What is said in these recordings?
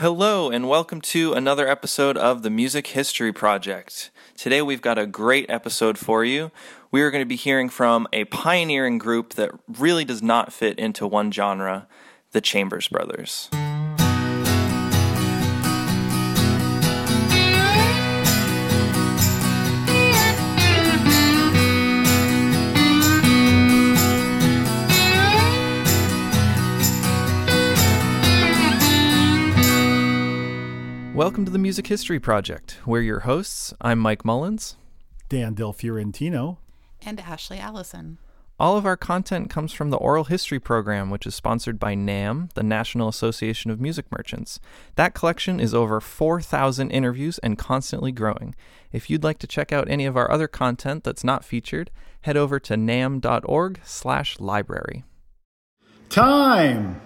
Hello, and welcome to another episode of the Music History Project. Today we've got a great episode for you. We are going to be hearing from a pioneering group that really does not fit into one genre the Chambers Brothers. Welcome to the Music History Project. We're your hosts. I'm Mike Mullins. Dan Del Fiorentino. And Ashley Allison. All of our content comes from the Oral History Program, which is sponsored by NAMM, the National Association of Music Merchants. That collection is over 4,000 interviews and constantly growing. If you'd like to check out any of our other content that's not featured, head over to namm.org/library. Time.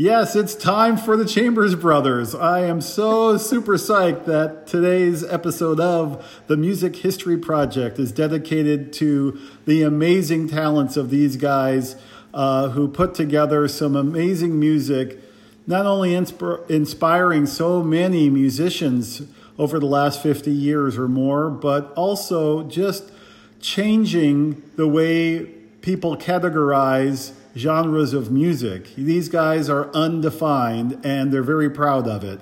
Yes, it's time for the Chambers Brothers. I am so super psyched that today's episode of the Music History Project is dedicated to the amazing talents of these guys uh, who put together some amazing music, not only insp- inspiring so many musicians over the last 50 years or more, but also just changing the way people categorize genres of music. These guys are undefined and they're very proud of it.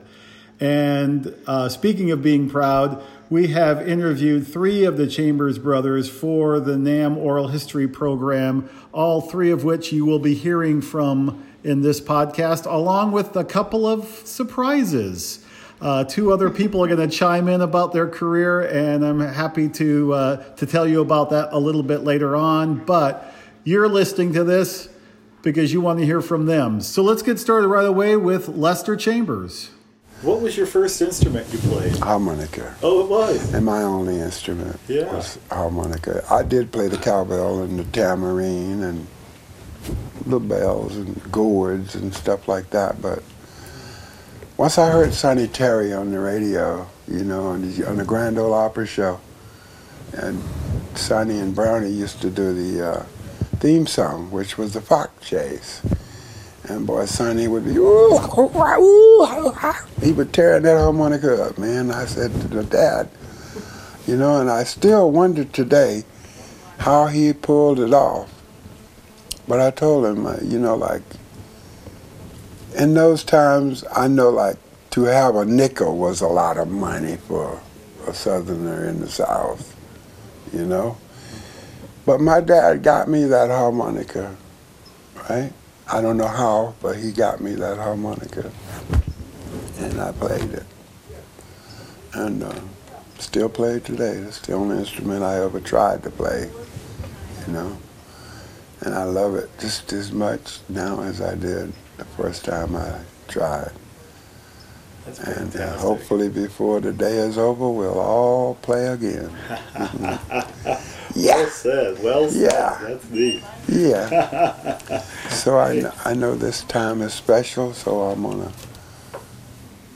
And uh, speaking of being proud, we have interviewed three of the Chambers brothers for the NAMM Oral History Program, all three of which you will be hearing from in this podcast, along with a couple of surprises. Uh, two other people are going to chime in about their career, and I'm happy to uh, to tell you about that a little bit later on. But you're listening to this because you want to hear from them. So let's get started right away with Lester Chambers. What was your first instrument you played? Harmonica. Oh, it was. And my only instrument yeah. was harmonica. I did play the cowbell and the tambourine and the bells and gourds and stuff like that, but once I heard Sonny Terry on the radio, you know, on the, on the Grand Ole Opry show, and Sonny and Brownie used to do the uh, theme song, which was the fox chase. And boy, Sonny would be, ooh, ooh, he would tear that harmonica up, man. I said to the dad, you know, and I still wonder today how he pulled it off. But I told him, uh, you know, like, in those times, I know, like, to have a nickel was a lot of money for a southerner in the South, you know? But my dad got me that harmonica, right? I don't know how, but he got me that harmonica. And I played it. And uh, still play it today. That's the only instrument I ever tried to play, you know? And I love it just as much now as I did the first time I tried. and uh, hopefully before the day is over, we'll all play again. Yeah. Well said. Well said. Yeah. That's neat. Yeah. so I, I know this time is special, so I'm going to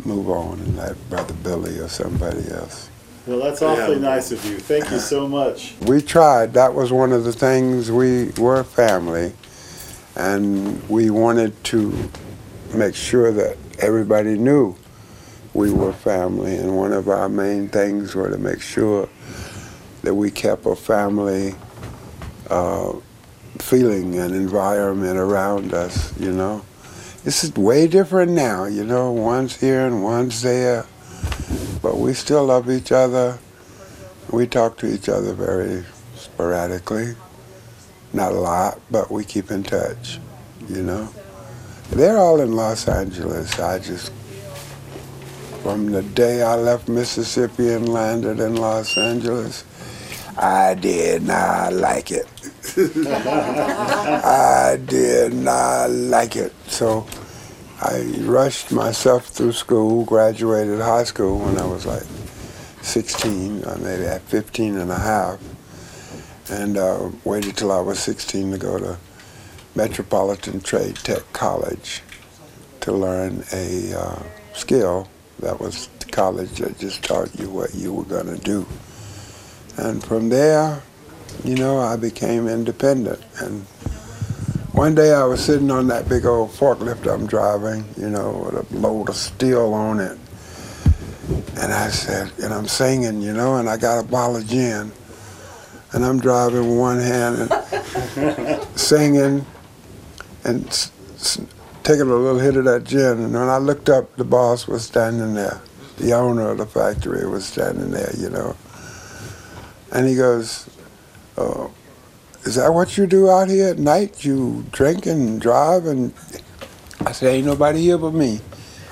move on and let Brother Billy or somebody else. Well, that's awfully yeah. nice of you. Thank you so much. We tried. That was one of the things we were family, and we wanted to make sure that everybody knew we were family. And one of our main things were to make sure that we kept a family uh, feeling and environment around us, you know. This is way different now, you know, one's here and one's there, but we still love each other. We talk to each other very sporadically, not a lot, but we keep in touch, you know. They're all in Los Angeles. I just, from the day I left Mississippi and landed in Los Angeles, I did not like it. I did not like it. So I rushed myself through school, graduated high school when I was like 16, or maybe at 15 and a half, and uh, waited till I was 16 to go to Metropolitan Trade Tech College to learn a uh, skill that was the college that just taught you what you were going to do. And from there, you know, I became independent and one day I was sitting on that big old forklift I'm driving, you know, with a load of steel on it. And I said, and I'm singing, you know, and I got a bottle of gin. And I'm driving with one hand and singing and s- s- taking a little hit of that gin. And when I looked up, the boss was standing there. The owner of the factory was standing there, you know. And he goes, oh, is that what you do out here at night? You drink and drive? And I said, ain't nobody here but me.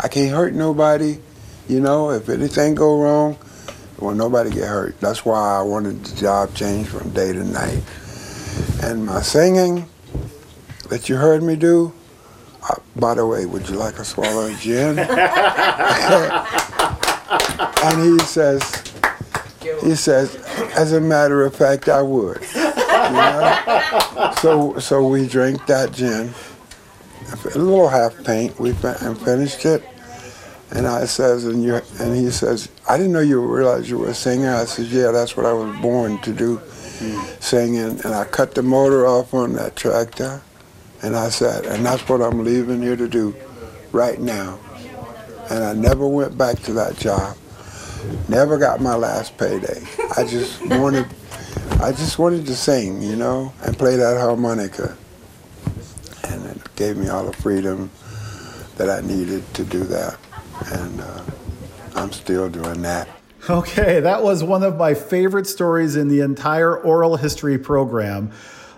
I can't hurt nobody. You know, if anything go wrong, well, nobody get hurt. That's why I wanted the job changed from day to night. And my singing that you heard me do, uh, by the way, would you like a swallow of gin? and he says, he says, as a matter of fact, I would. You know? So, so we drank that gin, a little half pint. We fin- and finished it. And I says, and you, and he says, I didn't know you realized you were a singer. I says, yeah, that's what I was born to do, singing. And I cut the motor off on that tractor, and I said, and that's what I'm leaving here to do, right now. And I never went back to that job. Never got my last payday. I just wanted, I just wanted to sing, you know, and play that harmonica. And it gave me all the freedom that I needed to do that. And uh, I'm still doing that. Okay, that was one of my favorite stories in the entire oral history program.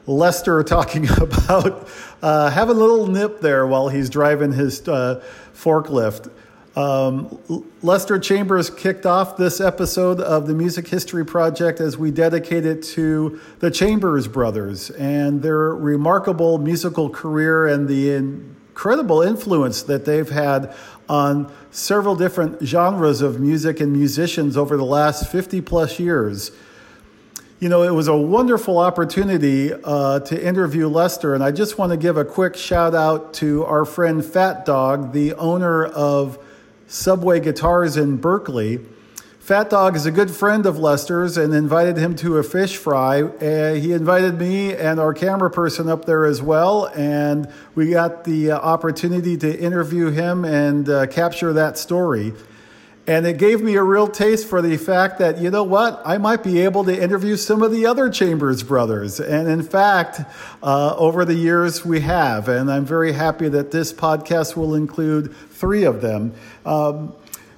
Lester talking about uh, having a little nip there while he's driving his uh, forklift. Um, Lester Chambers kicked off this episode of the Music History Project as we dedicate it to the Chambers brothers and their remarkable musical career and the incredible influence that they've had on several different genres of music and musicians over the last 50 plus years. You know, it was a wonderful opportunity uh, to interview Lester, and I just want to give a quick shout out to our friend Fat Dog, the owner of Subway Guitars in Berkeley. Fat Dog is a good friend of Lester's and invited him to a fish fry. Uh, he invited me and our camera person up there as well, and we got the uh, opportunity to interview him and uh, capture that story. And it gave me a real taste for the fact that, you know what, I might be able to interview some of the other Chambers brothers. And in fact, uh, over the years we have. And I'm very happy that this podcast will include three of them. Um,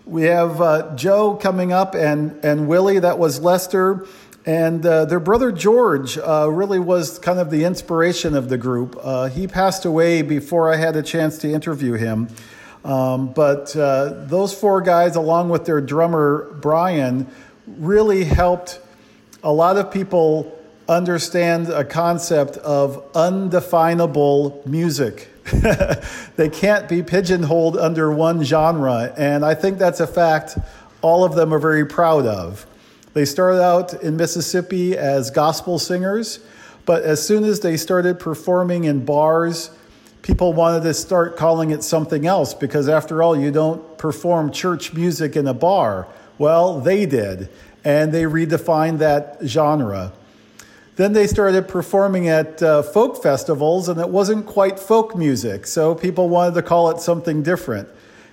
we have uh, Joe coming up and, and Willie, that was Lester. And uh, their brother George uh, really was kind of the inspiration of the group. Uh, he passed away before I had a chance to interview him. Um, but uh, those four guys, along with their drummer Brian, really helped a lot of people understand a concept of undefinable music. they can't be pigeonholed under one genre, and I think that's a fact all of them are very proud of. They started out in Mississippi as gospel singers, but as soon as they started performing in bars, people wanted to start calling it something else because, after all, you don't perform church music in a bar. Well, they did, and they redefined that genre. Then they started performing at uh, folk festivals, and it wasn't quite folk music, so people wanted to call it something different.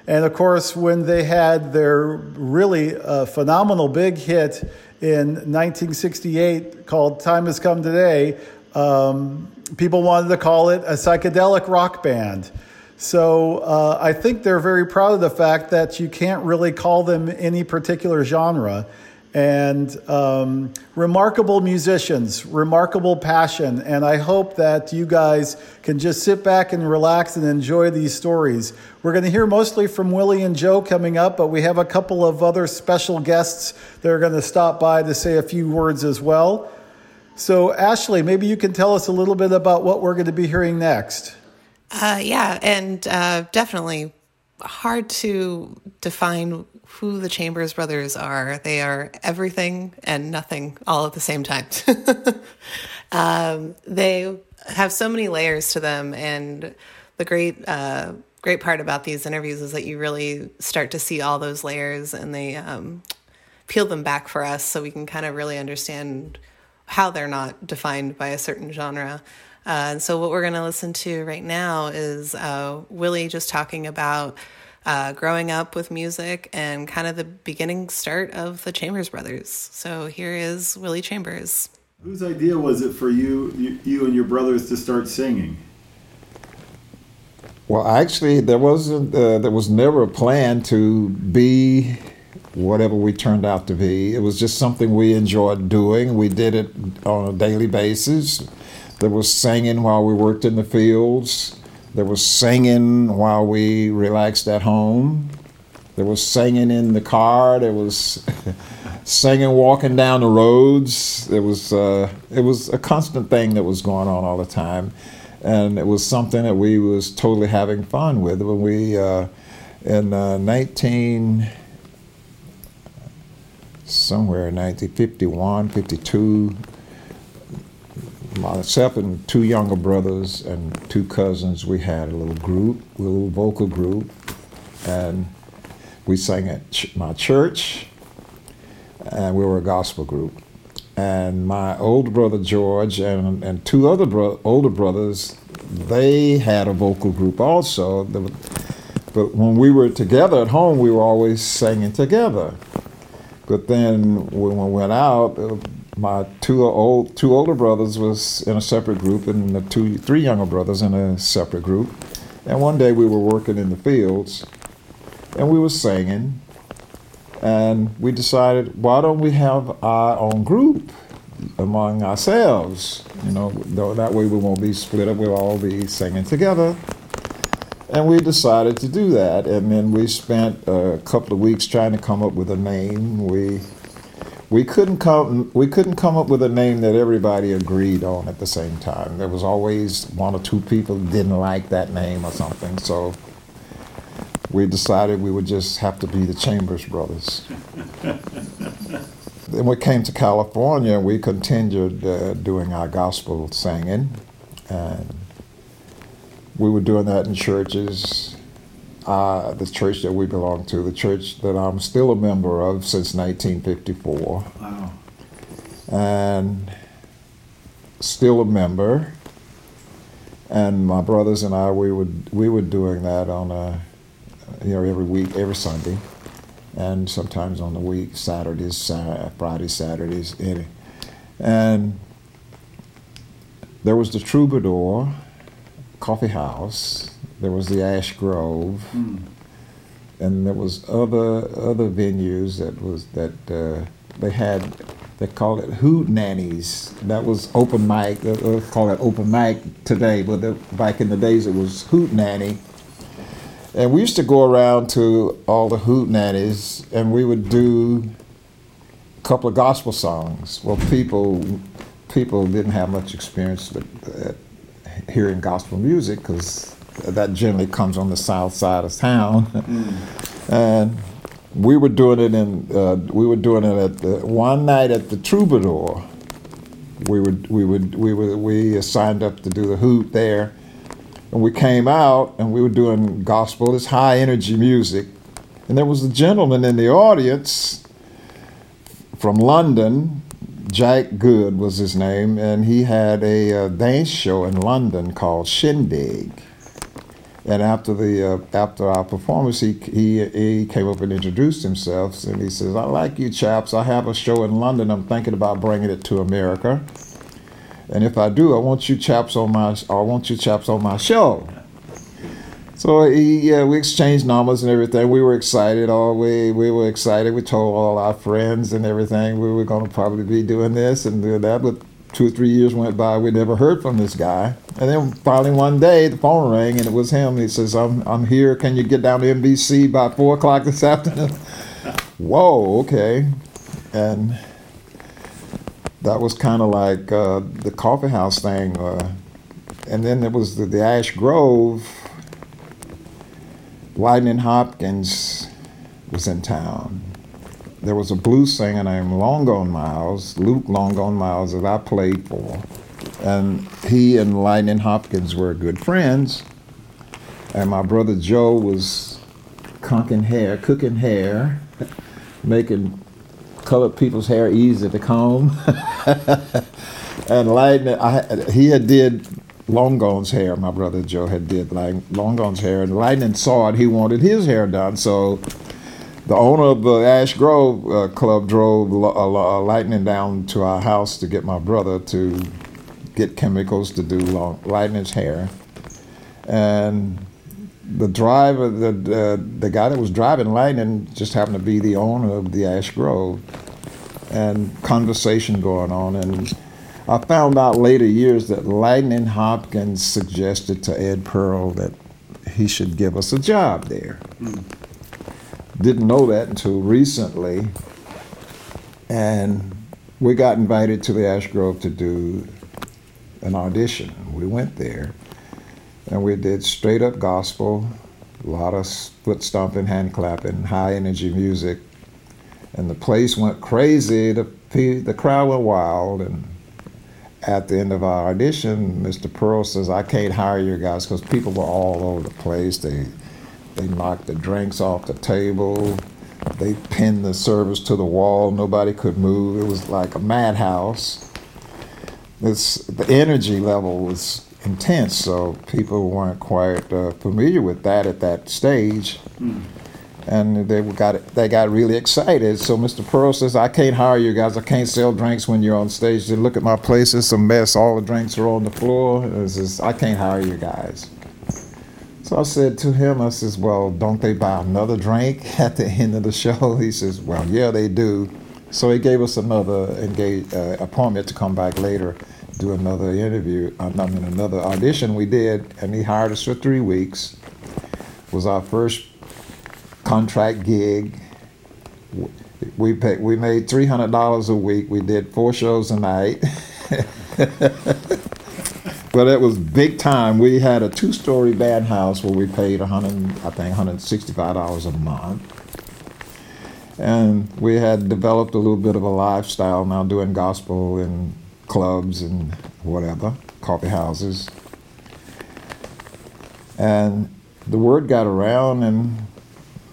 And of course, when they had their really uh, phenomenal big hit in 1968 called Time Has Come Today, um, people wanted to call it a psychedelic rock band. So uh, I think they're very proud of the fact that you can't really call them any particular genre. And um, remarkable musicians, remarkable passion. And I hope that you guys can just sit back and relax and enjoy these stories. We're going to hear mostly from Willie and Joe coming up, but we have a couple of other special guests that are going to stop by to say a few words as well. So, Ashley, maybe you can tell us a little bit about what we're going to be hearing next. Uh, yeah, and uh, definitely hard to define who the Chambers brothers are. They are everything and nothing all at the same time. um, they have so many layers to them, and the great uh, great part about these interviews is that you really start to see all those layers, and they um, peel them back for us so we can kind of really understand how they're not defined by a certain genre. Uh, and so, what we're going to listen to right now is uh, Willie just talking about uh, growing up with music and kind of the beginning start of the Chambers Brothers. So, here is Willie Chambers. Whose idea was it for you, you, you and your brothers to start singing? Well, actually, there wasn't. Uh, there was never a plan to be whatever we turned out to be. It was just something we enjoyed doing. We did it on a daily basis. There was singing while we worked in the fields. There was singing while we relaxed at home. There was singing in the car. There was singing walking down the roads. It was uh, it was a constant thing that was going on all the time, and it was something that we was totally having fun with. When we uh, in uh, 19 somewhere in 1951, 52, myself and two younger brothers and two cousins, we had a little group, a little vocal group, and we sang at ch- my church, and we were a gospel group. And my older brother George and, and two other bro- older brothers, they had a vocal group also. But when we were together at home, we were always singing together. But then when we went out, uh, my two old two older brothers was in a separate group, and the two three younger brothers in a separate group. And one day we were working in the fields, and we were singing, and we decided, why don't we have our own group among ourselves? You know, that way we won't be split up. We'll all be singing together. And we decided to do that, and then we spent a couple of weeks trying to come up with a name. We we couldn't come we couldn't come up with a name that everybody agreed on at the same time. There was always one or two people didn't like that name or something. So we decided we would just have to be the Chambers Brothers. then we came to California. And we continued uh, doing our gospel singing, and we were doing that in churches. Uh, the church that we belong to, the church that I'm still a member of since 1954. Wow. And still a member. And my brothers and I, we would we were doing that on a, you know, every week, every Sunday, and sometimes on the week, Saturdays, Fridays, Saturdays, any. and there was the Troubadour coffee house. There was the Ash Grove, mm. and there was other other venues that was that uh, they had. They called it Hootenannies. That was open mic. They call it open mic today, but the, back in the days it was Hootenanny. And we used to go around to all the Hootenannies, and we would do a couple of gospel songs. Well, people people didn't have much experience at hearing gospel music because that generally comes on the south side of town. Mm. and we were doing it in uh, we were doing it at the one night at the Troubadour. We would we would we were we signed up to do the hoot there, and we came out and we were doing gospel. It's high energy music, and there was a gentleman in the audience from London Jack Good was his name, and he had a uh, dance show in London called Shindig. And after the uh, after our performance, he, he he came up and introduced himself, and he says, "I like you chaps. I have a show in London. I'm thinking about bringing it to America. And if I do, I want you chaps on my I want you chaps on my show." So he, yeah, we exchanged numbers and everything. We were excited. All we we were excited. We told all our friends and everything we were going to probably be doing this and doing that. But two or three years went by. We never heard from this guy. And then finally one day the phone rang and it was him. He says, "I'm I'm here. Can you get down to NBC by four o'clock this afternoon?" Whoa, okay. And that was kind of like uh, the coffee house thing. Uh, and then there was the, the Ash Grove Lightning Hopkins was in town. There was a blues singer named Long Gone Miles, Luke Long Gone Miles, that I played for. And he and Lightning Hopkins were good friends. And my brother Joe was conking hair, cooking hair, making colored people's hair easy to comb. and Lightning, I, he had did Long Gone's hair. My brother Joe had did like Long Gone's hair, and Lightning saw it. He wanted his hair done, so the owner of the Ash Grove uh, Club drove Lightning down to our house to get my brother to get chemicals to do long, Lightning's hair, and the driver, the, the the guy that was driving Lightning, just happened to be the owner of the Ash Grove, and conversation going on, and I found out later years that Lightning Hopkins suggested to Ed Pearl that he should give us a job there. Mm. Didn't know that until recently. And we got invited to the Ash Grove to do an audition. We went there and we did straight up gospel, a lot of foot stomping, hand clapping, high energy music. And the place went crazy. The, the crowd went wild. And at the end of our audition, Mr. Pearl says, I can't hire you guys because people were all over the place. They they knocked the drinks off the table. They pinned the servers to the wall. Nobody could move. It was like a madhouse. It's, the energy level was intense, so people weren't quite uh, familiar with that at that stage. Mm. And they got they got really excited. So Mr. Pearl says, "I can't hire you guys. I can't sell drinks when you're on stage. They look at my place. It's a mess. All the drinks are on the floor. Just, I can't hire you guys." So I said to him, I says, well, don't they buy another drink at the end of the show? He says, well, yeah, they do. So he gave us another engage, uh, appointment to come back later, do another interview, uh, I mean another audition we did, and he hired us for three weeks. It was our first contract gig. We paid, we made three hundred dollars a week. We did four shows a night. But it was big time. We had a two-story band house where we paid 100, I think, $165 a month. And we had developed a little bit of a lifestyle now doing gospel in clubs and whatever, coffee houses. And the word got around and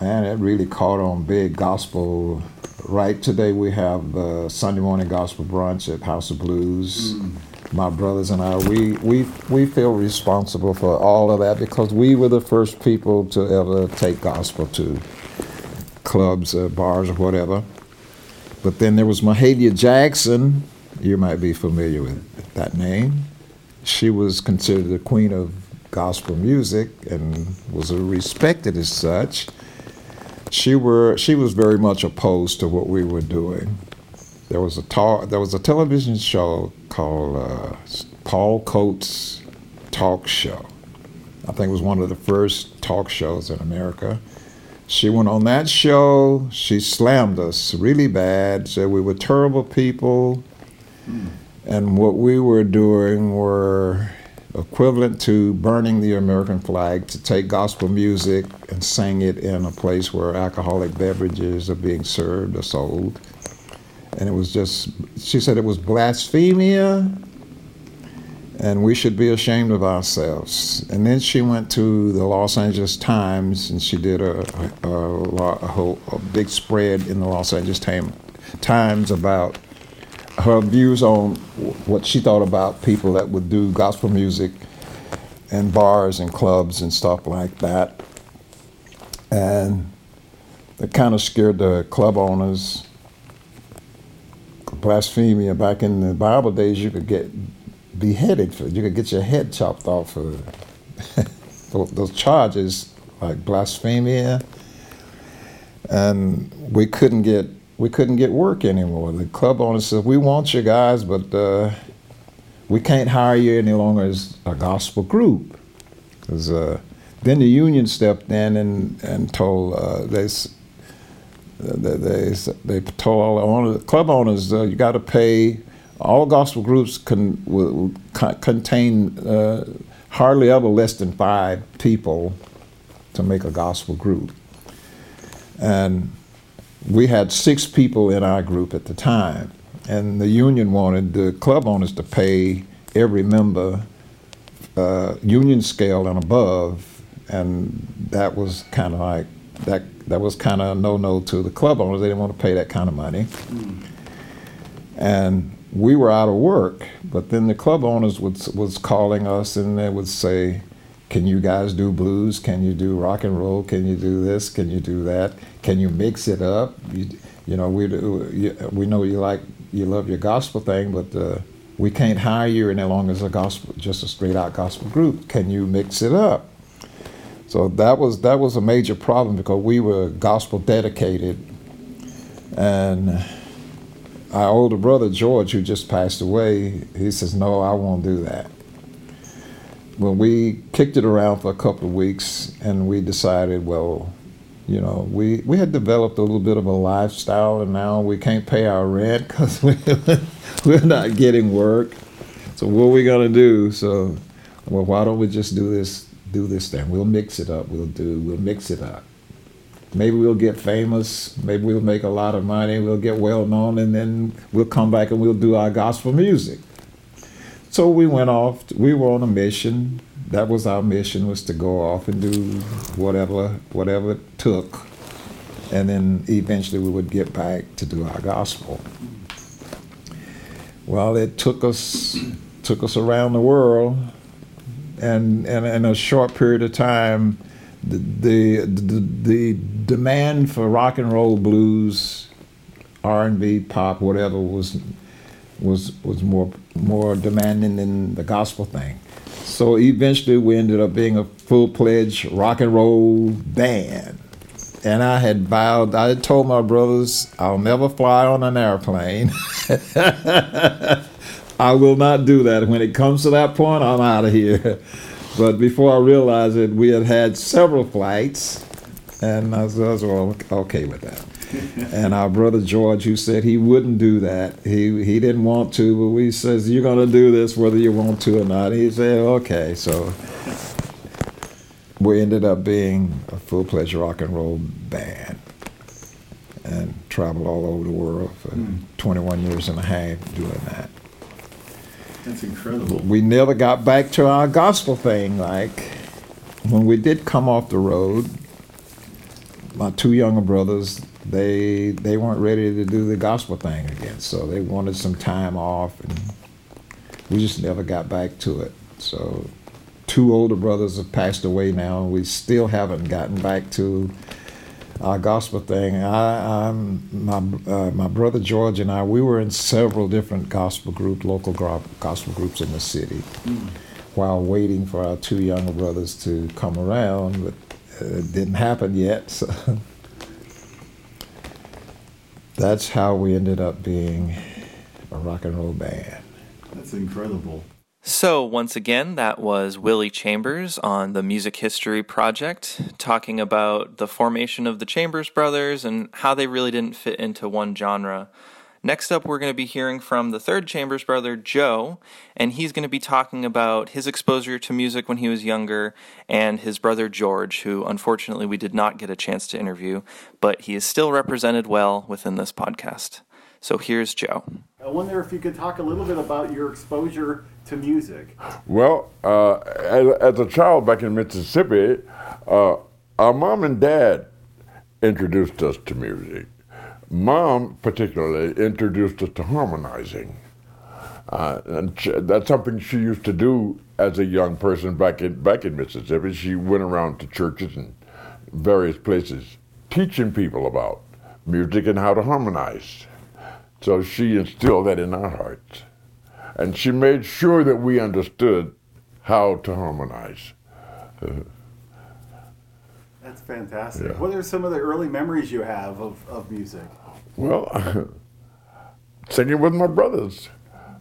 man, it really caught on big gospel. Right today we have the Sunday morning gospel brunch at House of Blues. Mm my brothers and I, we, we, we feel responsible for all of that because we were the first people to ever take gospel to clubs or bars or whatever. But then there was Mahalia Jackson. You might be familiar with that name. She was considered the queen of gospel music and was respected as such. She were she was very much opposed to what we were doing there was a talk, there was a television show called uh, Paul Coates Talk Show. I think it was one of the first talk shows in America. She went on that show. She slammed us really bad. Said we were terrible people, mm. and what we were doing were equivalent to burning the American flag to take gospel music and sing it in a place where alcoholic beverages are being served or sold. And it was just she said it was blasphemia and we should be ashamed of ourselves. And then she went to the los angeles times and she did a, a, a, a whole a big spread in the los angeles times about her views on what she thought about people that would do gospel music and bars and clubs and stuff like that. And it kind of scared the club owners. Blasphemia back in the Bible days, you could get beheaded for you could get your head chopped off for those charges like blasphemia, and we couldn't get we couldn't get work anymore. The club owner said, "We want you guys, but uh, we can't hire you any longer as a gospel group." Because uh, then the union stepped in and and told uh, they they, they, they told all the owners, club owners, uh, you got to pay. All gospel groups can will, contain uh, hardly ever less than five people to make a gospel group. And we had six people in our group at the time, and the union wanted the club owners to pay every member uh, union scale and above, and that was kind of like that that was kind of no-no to the club owners. They didn't want to pay that kind of money. And we were out of work, but then the club owners was was calling us and they would say, "Can you guys do blues? Can you do rock and roll? Can you do this? Can you do that? Can you mix it up? You, you know, we do, we know you like you love your gospel thing, but uh, we can't hire you any longer as a gospel, just a straight out gospel group. Can you mix it up?" So that was that was a major problem because we were gospel dedicated, and our older brother George, who just passed away, he says, "No, I won't do that." When we kicked it around for a couple of weeks, and we decided, well, you know, we, we had developed a little bit of a lifestyle, and now we can't pay our rent because we, we're not getting work. So what are we gonna do? So, well, why don't we just do this do this thing? We'll mix it up. We'll do. We'll mix it up. Maybe we'll get famous. Maybe we'll make a lot of money. We'll get well known, and then we'll come back and we'll do our gospel music. So we went off. We were on a mission. That was our mission: was to go off and do whatever whatever it took, and then eventually we would get back to do our gospel. Well, it took us took us around the world, and, and in a short period of time, the, the, the, the demand for rock and roll blues, R&B, pop, whatever was was was more more demanding than the gospel thing. So eventually we ended up being a full-fledged rock and roll band. And I had vowed, I had told my brothers, I'll never fly on an airplane. I will not do that. When it comes to that point, I'm out of here. But before I realized it, we had had several flights, and I was, I was okay with that. and our brother George, who said he wouldn't do that, he he didn't want to, but we says you're going to do this whether you want to or not. He said okay, so we ended up being a full fledged rock and roll band, and traveled all over the world for mm. 21 years and a half doing that. That's incredible. We never got back to our gospel thing. Like when we did come off the road, my two younger brothers, they they weren't ready to do the gospel thing again. So they wanted some time off, and we just never got back to it. So two older brothers have passed away now, and we still haven't gotten back to our gospel thing. I, I'm, my uh, my brother George and I, we were in several different gospel groups, local gospel groups in the city, mm. while waiting for our two younger brothers to come around, but it didn't happen yet. So that's how we ended up being a rock and roll band. That's incredible. So, once again, that was Willie Chambers on the Music History Project, talking about the formation of the Chambers Brothers and how they really didn't fit into one genre. Next up, we're going to be hearing from the third Chambers brother, Joe, and he's going to be talking about his exposure to music when he was younger and his brother, George, who unfortunately we did not get a chance to interview, but he is still represented well within this podcast. So here's Joe. I wonder if you could talk a little bit about your exposure to music. Well, uh, as, as, a child back in Mississippi, uh, our mom and dad introduced us to music. Mom, particularly, introduced us to harmonizing. Uh, and that's something she used to do as a young person back in back in Mississippi. She went around to churches and various places teaching people about music and how to harmonize. So she instilled that in our hearts. And she made sure that we understood how to harmonize. That's fantastic. Yeah. What are some of the early memories you have of, of music? Well, singing with my brothers.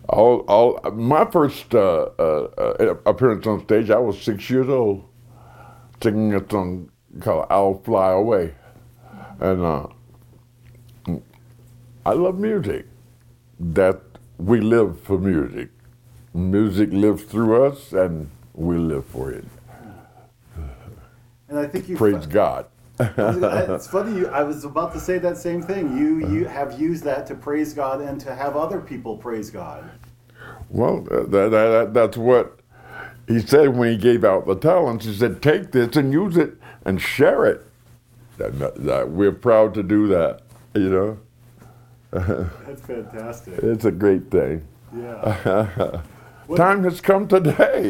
All, all, my first uh, uh, uh, appearance on stage, I was six years old, singing a song called "I'll Fly Away," and uh, I love music. That we live for music. Music lives through us, and we live for it. And I think you praise God. it's funny. You, I was about to say that same thing. You you uh-huh. have used that to praise God and to have other people praise God. Well, uh, that, that, that's what he said when he gave out the talents. He said, "Take this and use it and share it." That, that, we're proud to do that. You know. That's fantastic. It's a great thing. Yeah. Time has come today.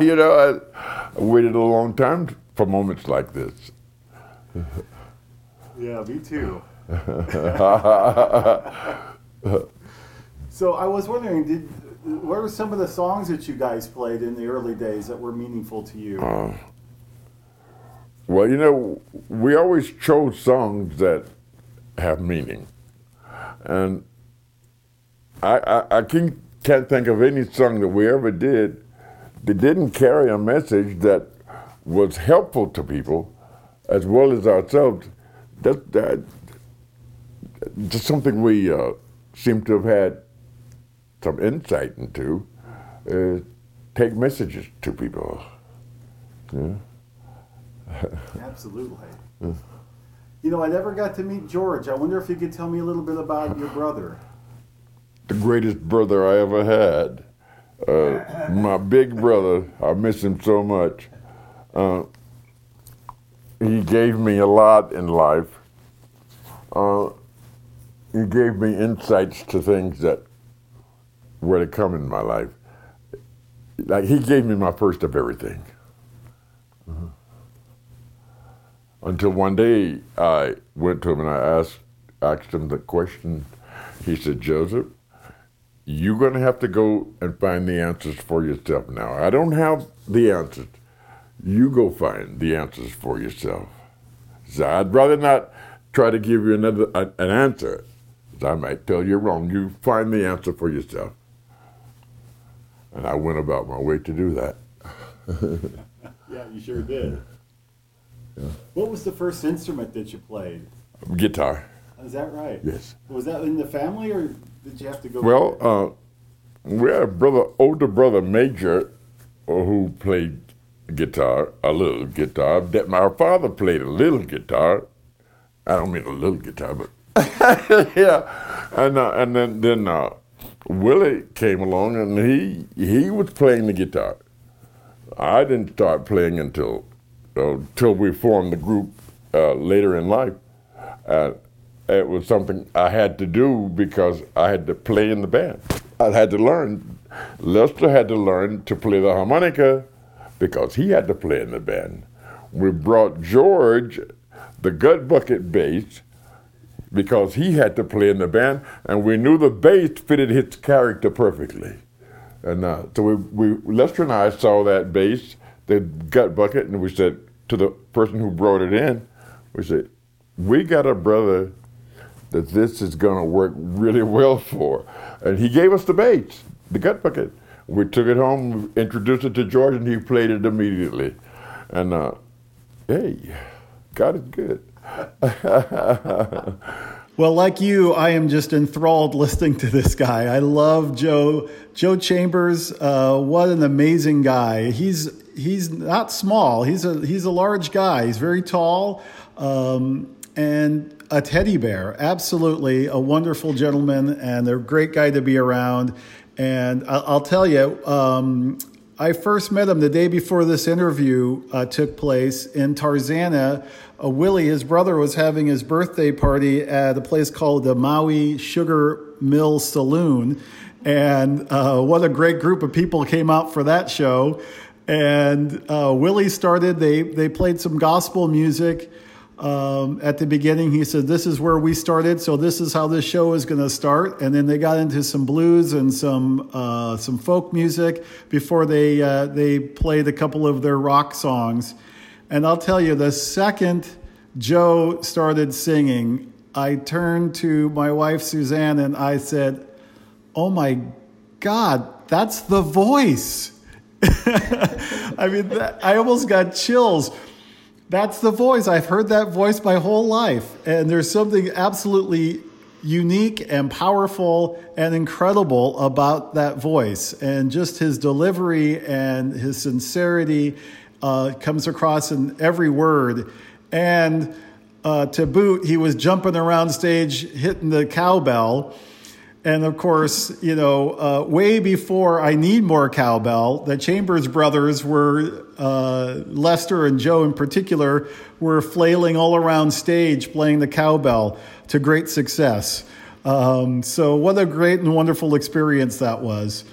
you know, I, I waited a long time for moments like this. Yeah, me too. so I was wondering, did what were some of the songs that you guys played in the early days that were meaningful to you? Uh, well, you know, we always chose songs that have meaning. And I, I, I can, can't think of any song that we ever did didn't carry a message that was helpful to people as well as ourselves. That, that just something we uh, seem to have had some insight into. Uh, take messages to people. Yeah. Absolutely. You know, I never got to meet George. I wonder if you could tell me a little bit about your brother. the greatest brother I ever had. Uh, my big brother, I miss him so much. Uh, he gave me a lot in life. Uh, he gave me insights to things that were to come in my life. Like he gave me my first of everything. Uh-huh. Until one day I went to him and I asked asked him the question. He said, Joseph, you're going to have to go and find the answers for yourself now. I don't have the answers. You go find the answers for yourself. So I'd rather not try to give you another an answer. 'cause I might tell you wrong. You find the answer for yourself. And I went about my way to do that. Yeah, you sure did. What was the first instrument that you played? Guitar, Is that right? yes. Was that in the family, or did you have to go? Well, uh, we had a brother, older brother, Major, uh, who played guitar, a little guitar. That my father played a little guitar. I don't mean a little guitar, but yeah. And uh, and then then uh, Willie came along, and he he was playing the guitar. I didn't start playing until uh, until we formed the group uh, later in life. Uh, it was something I had to do because I had to play in the band. I had to learn. Lester had to learn to play the harmonica because he had to play in the band. We brought George, the gut bucket bass, because he had to play in the band, and we knew the bass fitted his character perfectly. And uh, so we, we, Lester and I saw that bass, the gut bucket, and we said to the person who brought it in, we said, "We got a brother that this is going to work really well for," and he gave us the bass, the gut bucket. We took it home, introduced it to George, and he played it immediately. And uh, hey, God is good. Well, like you, I am just enthralled listening to this guy. I love Joe. Joe Chambers. Uh, what an amazing guy. He's he's not small. He's a he's a large guy. He's very tall, um, and a teddy bear. Absolutely a wonderful gentleman and a great guy to be around. And I'll, tell you, um, I first met him the day before this interview uh, took place in Tarzana. Uh, Willie, his brother, was having his birthday party at a place called the Maui Sugar Mill Saloon. And uh, what a great group of people came out for that show. And uh, Willie started, they, they played some gospel music. Um, at the beginning, he said, This is where we started, so this is how this show is going to start. And then they got into some blues and some, uh, some folk music before they, uh, they played a couple of their rock songs. And I'll tell you, the second Joe started singing, I turned to my wife, Suzanne, and I said, Oh my God, that's the voice. I mean, that, I almost got chills. That's the voice. I've heard that voice my whole life. And there's something absolutely unique and powerful and incredible about that voice. And just his delivery and his sincerity uh, comes across in every word. And uh, to boot, he was jumping around stage, hitting the cowbell. And of course, you know, uh, way before I Need More Cowbell, the Chambers brothers were, uh, Lester and Joe in particular, were flailing all around stage playing the cowbell to great success. Um, so, what a great and wonderful experience that was.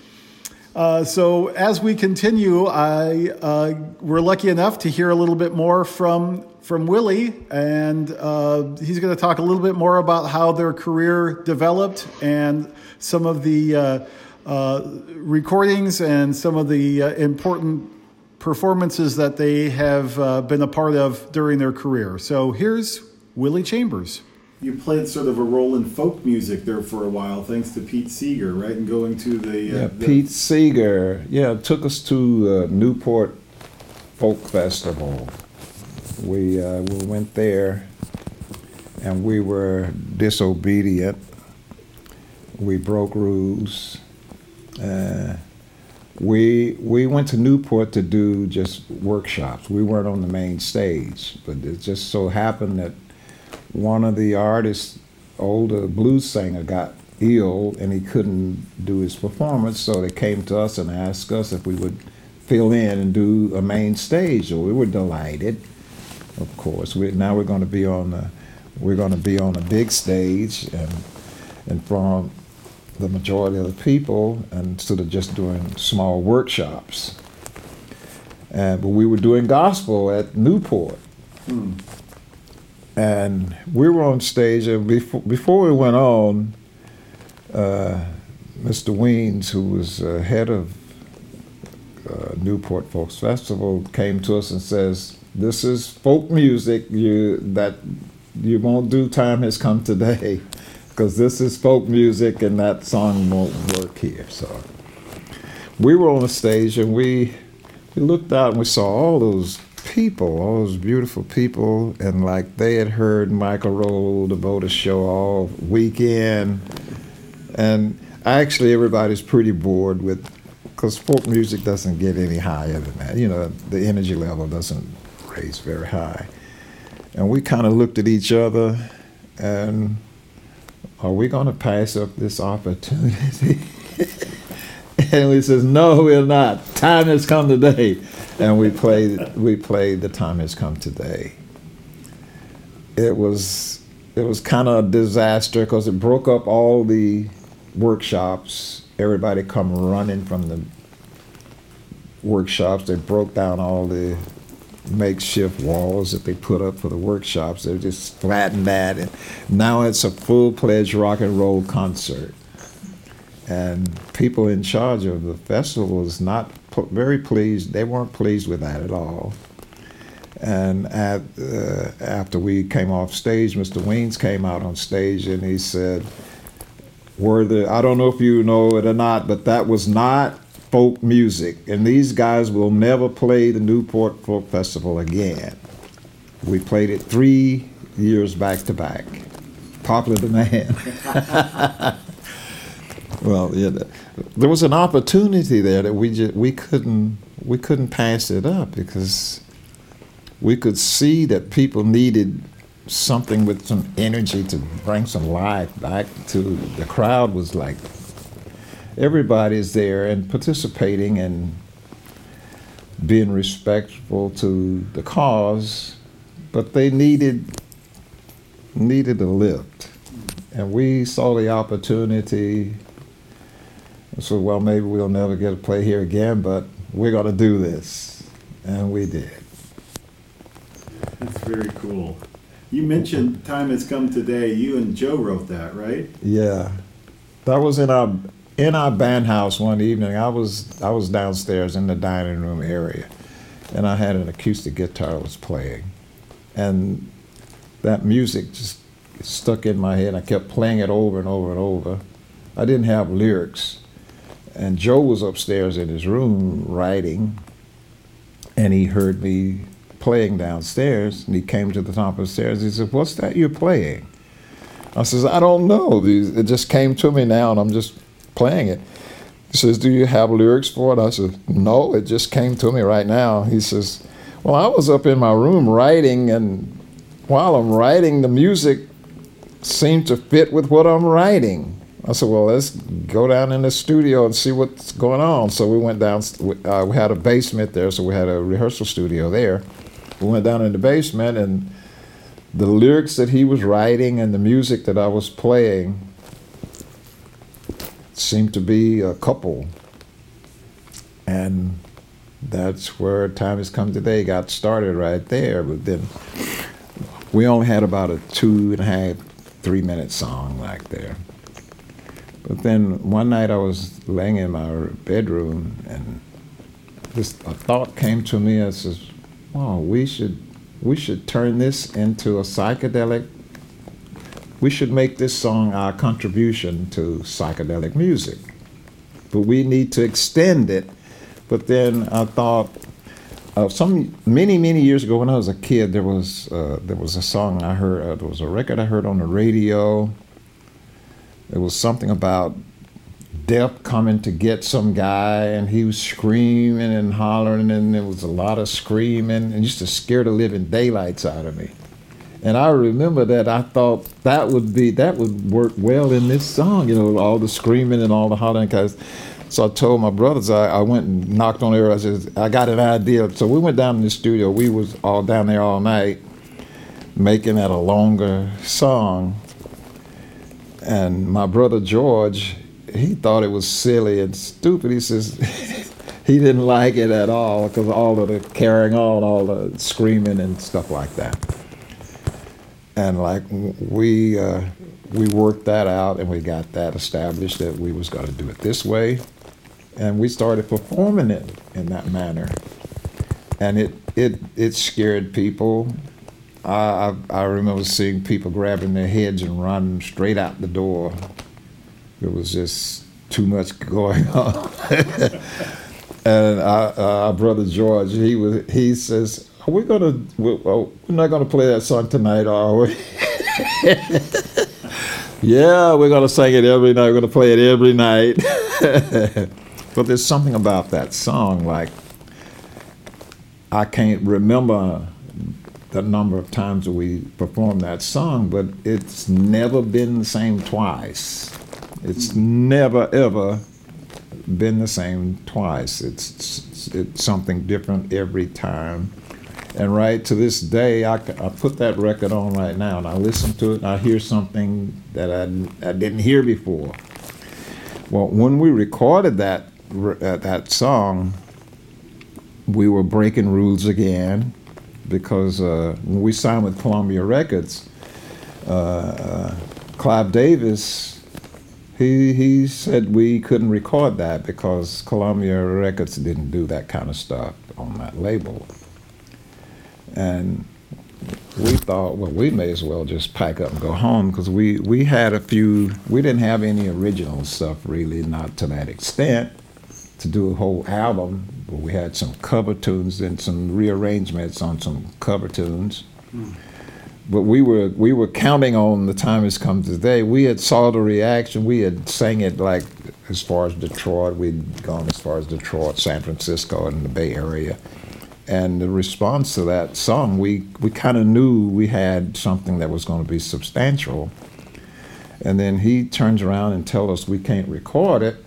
Uh, so, as we continue, I, uh, we're lucky enough to hear a little bit more from from Willie, and uh, he's going to talk a little bit more about how their career developed and some of the uh, uh, recordings and some of the uh, important performances that they have uh, been a part of during their career. So here's Willie Chambers. You played sort of a role in folk music there for a while, thanks to Pete Seeger, right? And going to the yeah, the, Pete Seeger, yeah, took us to Newport Folk Festival we uh, we went there, and we were disobedient. We broke rules. Uh, we we went to Newport to do just workshops. We weren't on the main stage, but it just so happened that one of the artists, older blues singer, got ill and he couldn't do his performance. So they came to us and asked us if we would fill in and do a main stage. So we were delighted of course. We, now we're going to be on the, we're going to be on a big stage and in front of the majority of the people instead of just doing small workshops. And, but we were doing gospel at Newport. Hmm. And we were on stage, and before, before we went on, uh, Mr. Weens, who was uh, head of uh, Newport Folks Festival, came to us and says, this is folk music you that you won't do time has come today. Because this is folk music and that song won't work here so. We were on the stage and we we looked out and we saw all those people all those beautiful people and like they had heard Michael Row the Boat Ashore all weekend. And actually everybody's pretty bored with because folk music doesn't get any higher than that. You know the energy level doesn't raised very high. And we kind of looked at each other and are we going to pass up this opportunity? and we says, no, we're not. Time has come today. And we played, we played The Time Has Come Today. It was, it was kind of a disaster because it broke up all the workshops. Everybody come running from the workshops. They broke down all the makeshift walls that they put up for the workshops. They just flattened that, and now it's a full-fledged rock and roll concert. And people in charge of the festival was not very pleased. They weren't pleased with that at all. And at, uh, after we came off stage, Mr. Weens came out on stage and he said, "Were the I don't know if you know it or not, but that was not folk music, and these guys will never play the Newport Folk Festival again. We played it three years back to back. Popular demand. well, yeah, there was an opportunity there that we just, we couldn't we couldn't pass it up because we could see that people needed something with some energy to bring some life back to the crowd was like everybody's there and participating and being respectful to the cause, but they needed needed a lift. And we saw the opportunity. So, well, maybe we'll never get to play here again, but we're going to do this. And we did. That's very cool. You mentioned Time Has Come Today. You and Joe wrote that, right? Yeah. That was in our in our band house one evening, I was I was downstairs in the dining room area, and I had an acoustic guitar I was playing, and that music just stuck in my head. I kept playing it over and over and over. I didn't have lyrics, and Joe was upstairs in his room writing, and he heard me playing downstairs, and he came to the top of the stairs. He said, "What's that you're playing?" I says, "I don't know. It just came to me now, and I'm just playing it. He says, Do you have lyrics for it? I said, No, it just came to me right now. He says, Well, I was up in my room writing, and while I'm writing, the music seemed to fit with what I'm writing. I said, well, let's go down in the studio and see what's going on. So we went down. Uh, we had a basement there, so we had a rehearsal studio there. We went down in the basement, and the lyrics that he was writing and the music that I was playing seemed to be a couple. And that's where Time Has Come Today got started right there. But then we only had about a two and a half, three minute song like there. But then one night I was laying in my bedroom and this a thought came to me. I says, "Oh, we should we should turn this into a psychedelic. We should make this song our contribution to psychedelic music, but we need to extend it." But then I thought, uh, some many many years ago when I was a kid, there was uh, there was a song I heard. Uh, there was a record I heard on the radio it was something about death coming to get some guy, and he was screaming and hollering, and there was a lot of screaming, and used to scare the living daylights out of me. And I remember that I thought that would be that would work well in this song, you know, all the screaming and all the hollering. Cause so I told my brothers, I, I went and knocked on their. I said, I got an idea. So we went down in the studio. We was all down there all night, making that a longer song. And my brother George, he thought it was silly and stupid. He says he didn't like it at all because all of the carrying on, all the screaming and stuff like that. And like we uh, we worked that out and we got that established that we was going to do it this way, and we started performing it in that manner. And it it it scared people I, I, I remember seeing people grabbing their heads and running straight out the door. It was just too much going on. and our, our, brother George, he was he says, "Are we gonna? We're, we're not gonna play that song tonight, are we?" yeah, we're gonna sing it every night. We're gonna play it every night. but there's something about that song, like I can't remember the number of times we performed that song, but it's never been the same twice. It's never ever been the same twice. It's, it's something different every time. And right to this day, I, I put that record on right now and I listen to it and I hear something that I, I didn't hear before. Well, when we recorded that, uh, that song, we were breaking rules again because uh, when we signed with Columbia Records, uh, uh, Clive Davis, he, he said we couldn't record that because Columbia Records didn't do that kind of stuff on that label. And we thought, well, we may as well just pack up and go home because we, we had a few, we didn't have any original stuff really, not to that extent, to do a whole album but we had some cover tunes and some rearrangements on some cover tunes. Mm. But we were we were counting on the time has come today. We had saw the reaction. We had sang it like as far as Detroit. We'd gone as far as Detroit, San Francisco, and the Bay Area. And the response to that song, we, we kind of knew we had something that was going to be substantial. And then he turns around and tells us we can't record it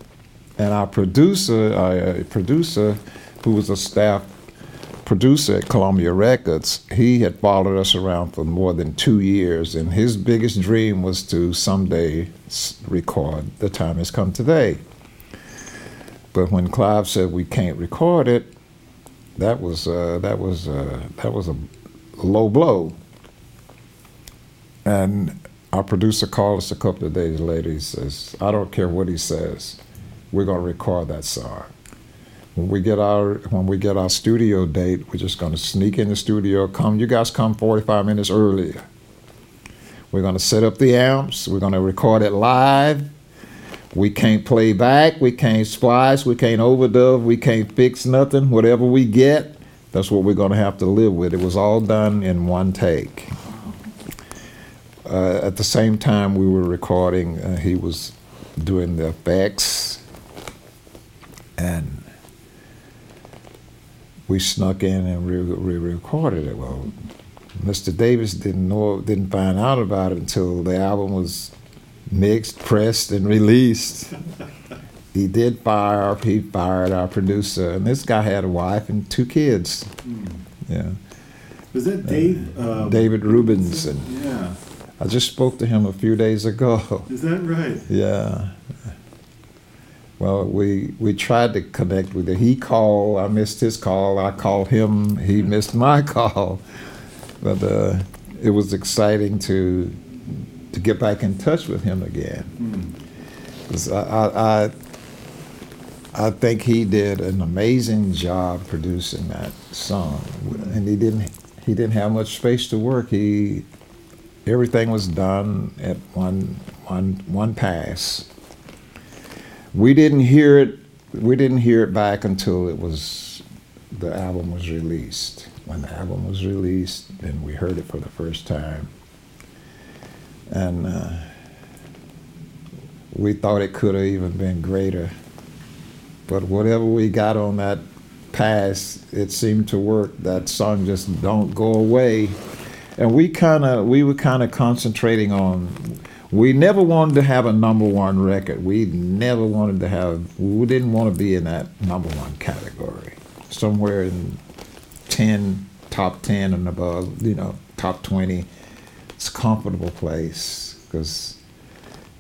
and our producer, uh, our producer, who was a staff producer at Columbia Records, he had followed us around for more than two years, and his biggest dream was to someday record "The Time Has Come Today." But when Clive said we can't record it, that was uh, that was uh, that was a low blow. And our producer called us a couple of days later. He says, "I don't care what he says we're going to record that song. When we get our when we get our studio date, we're just going to sneak in the studio. Come, you guys come 45 minutes earlier. We're going to set up the amps. We're going to record it live. We can't play back. We can't splice. We can't overdub. We can't fix nothing. Whatever we get, that's what we're going to have to live with. It was all done in one take. Uh, at the same time we were recording, uh, he was doing the effects and we snuck in and re- recorded it. Well, Mr. Davis didn't know, didn't find out about it until the album was mixed, pressed, and released. he did fire. He fired our producer, and this guy had a wife and two kids. Mm. Yeah, Was that Dave? Uh, David Rubinson. Yeah. I just spoke to him a few days ago. Is that right? Yeah. Well, we we tried to connect with him. He called. I missed his call. I called him. He missed my call. But uh, it was exciting to to get back in touch with him again. Mm. 'Cause I, I, I I think he did an amazing job producing that song, and he didn't he didn't have much space to work. He everything was done at one one one pass. We didn't hear it. We didn't hear it back until it was the album was released. When the album was released, and we heard it for the first time, and uh, we thought it could have even been greater. But whatever we got on that pass, it seemed to work. That song just don't go away. And we kind of we were kind of concentrating on. We never wanted to have a number one record. We never wanted to have. We didn't want to be in that number one category. Somewhere in ten, top ten and above. You know, top twenty. It's a comfortable place because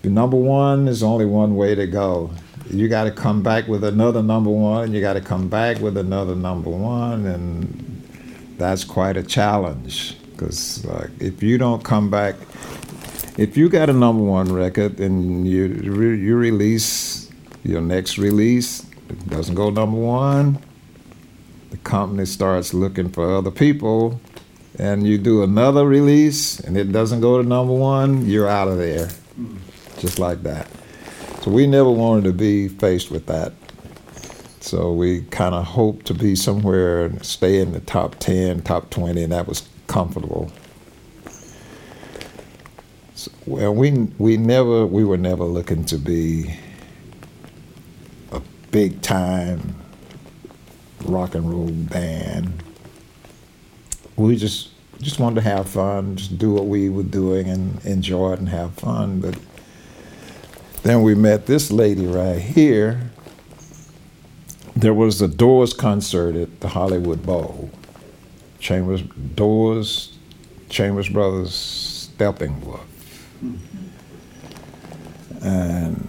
number one is only one way to go. You got to come back with another number one. And you got to come back with another number one, and that's quite a challenge. Because if you don't come back, if you got a number one record and you re- you release your next release, it doesn't go number one. The company starts looking for other people, and you do another release and it doesn't go to number one, you're out of there, just like that. So we never wanted to be faced with that. So we kind of hoped to be somewhere and stay in the top 10, top 20, and that was comfortable. So, well, we we never we were never looking to be a big time rock and roll band. We just just wanted to have fun, just do what we were doing and enjoy it and have fun. But then we met this lady right here. There was a Doors concert at the Hollywood Bowl. Chambers Doors, Chambers Brothers, Steppenwolf. And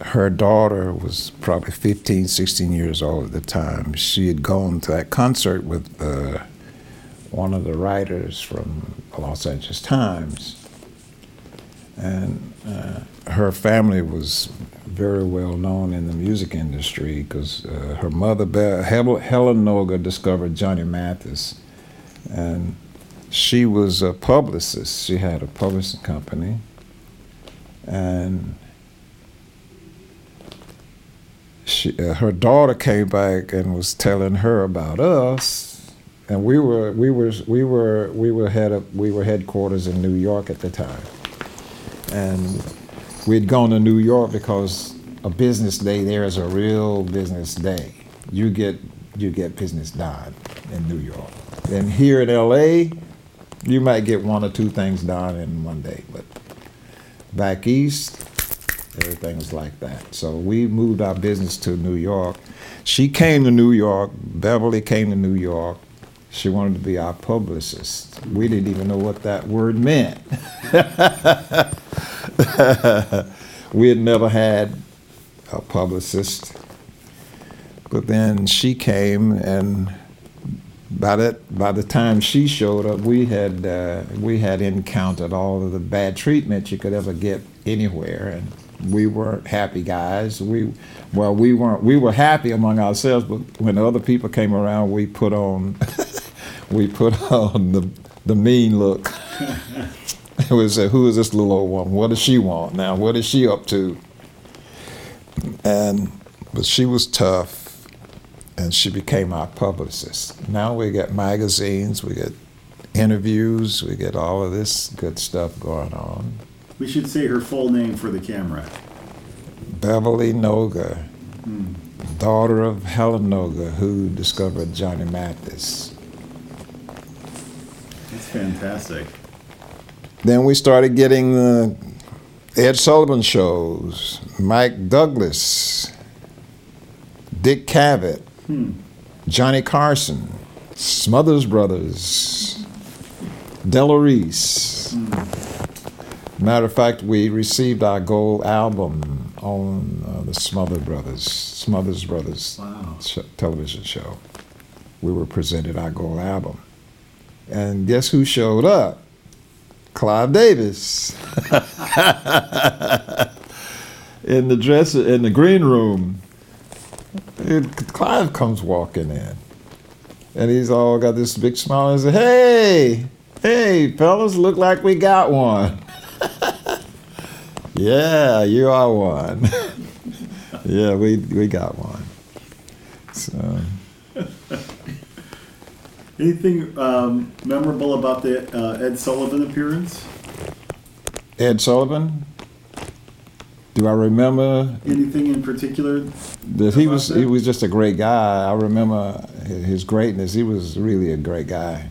her daughter was probably 15, 16 years old at the time. She had gone to that concert with uh, one of the writers from the Los Angeles Times. And uh, her family was very well known in the music industry because uh, her mother, Be- Hel- Helen Noga, discovered Johnny Mathis. And she was a publicist. She had a publishing company. And she, uh, her daughter came back and was telling her about us, and we were we were we were we were head of, we were headquarters in New York at the time, and we'd gone to New York because a business day there is a real business day. You get you get business done in New York. And here in L.A., you might get one or two things done in one day, but back east, everything was like that. So we moved our business to New York. She came to New York. Beverly came to New York. She wanted to be our publicist. We didn't even know what that word meant. we had never had a publicist. But then she came, and by that by the time she showed up, we had uh, we had encountered all of the bad treatment you could ever get anywhere, and we weren't happy guys. We well, we weren't. We were happy among ourselves, but when other people came around, we put on we put on the the mean look. it was uh, who is this little old woman? What does she want now? What is she up to? And but she was tough and she became our publicist. Now we get magazines, we get interviews, we get all of this good stuff going on. We should say her full name for the camera. Beverly Noga, daughter of Helen Noga, who discovered Johnny Mathis. Fantastic. Then we started getting the Ed Sullivan shows, Mike Douglas, Dick Cavett, Johnny Carson, Smothers Brothers, Della Reese. Matter of fact, we received our gold album on uh, the Smothers Brothers, Smothers Brothers Wow. television show. We were presented our gold album. And guess who showed up? Clive Davis. in the dress in the green room. And Clive comes walking in. And he's all got this big smile and says, Hey, hey, fellas, look like we got one. yeah, you are one. yeah, we we got one. So Anything um, memorable about the uh, Ed Sullivan appearance? Ed Sullivan. Do I remember Anything in particular? that he was that? he was just a great guy. I remember his greatness. He was really a great guy.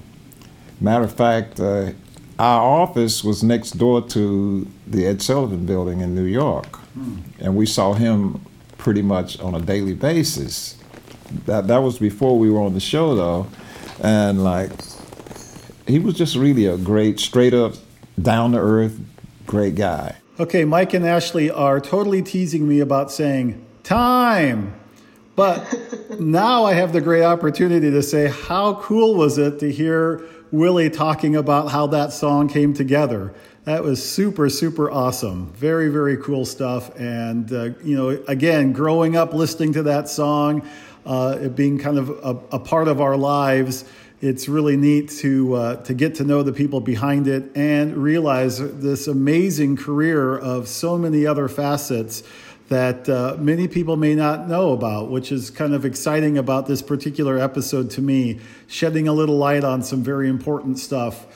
Matter of fact, uh, our office was next door to the Ed Sullivan Building in New York, and we saw him pretty much on a daily basis. That that was before we were on the show though, and like he was just really a great, straight up, down to earth, great guy. Okay, Mike and Ashley are totally teasing me about saying time. But now I have the great opportunity to say, how cool was it to hear Willie talking about how that song came together? That was super, super awesome. Very, very cool stuff. And, uh, you know, again, growing up listening to that song, uh, it being kind of a, a part of our lives, it's really neat to uh, to get to know the people behind it and realize this amazing career of so many other facets that uh, many people may not know about, which is kind of exciting about this particular episode to me, shedding a little light on some very important stuff.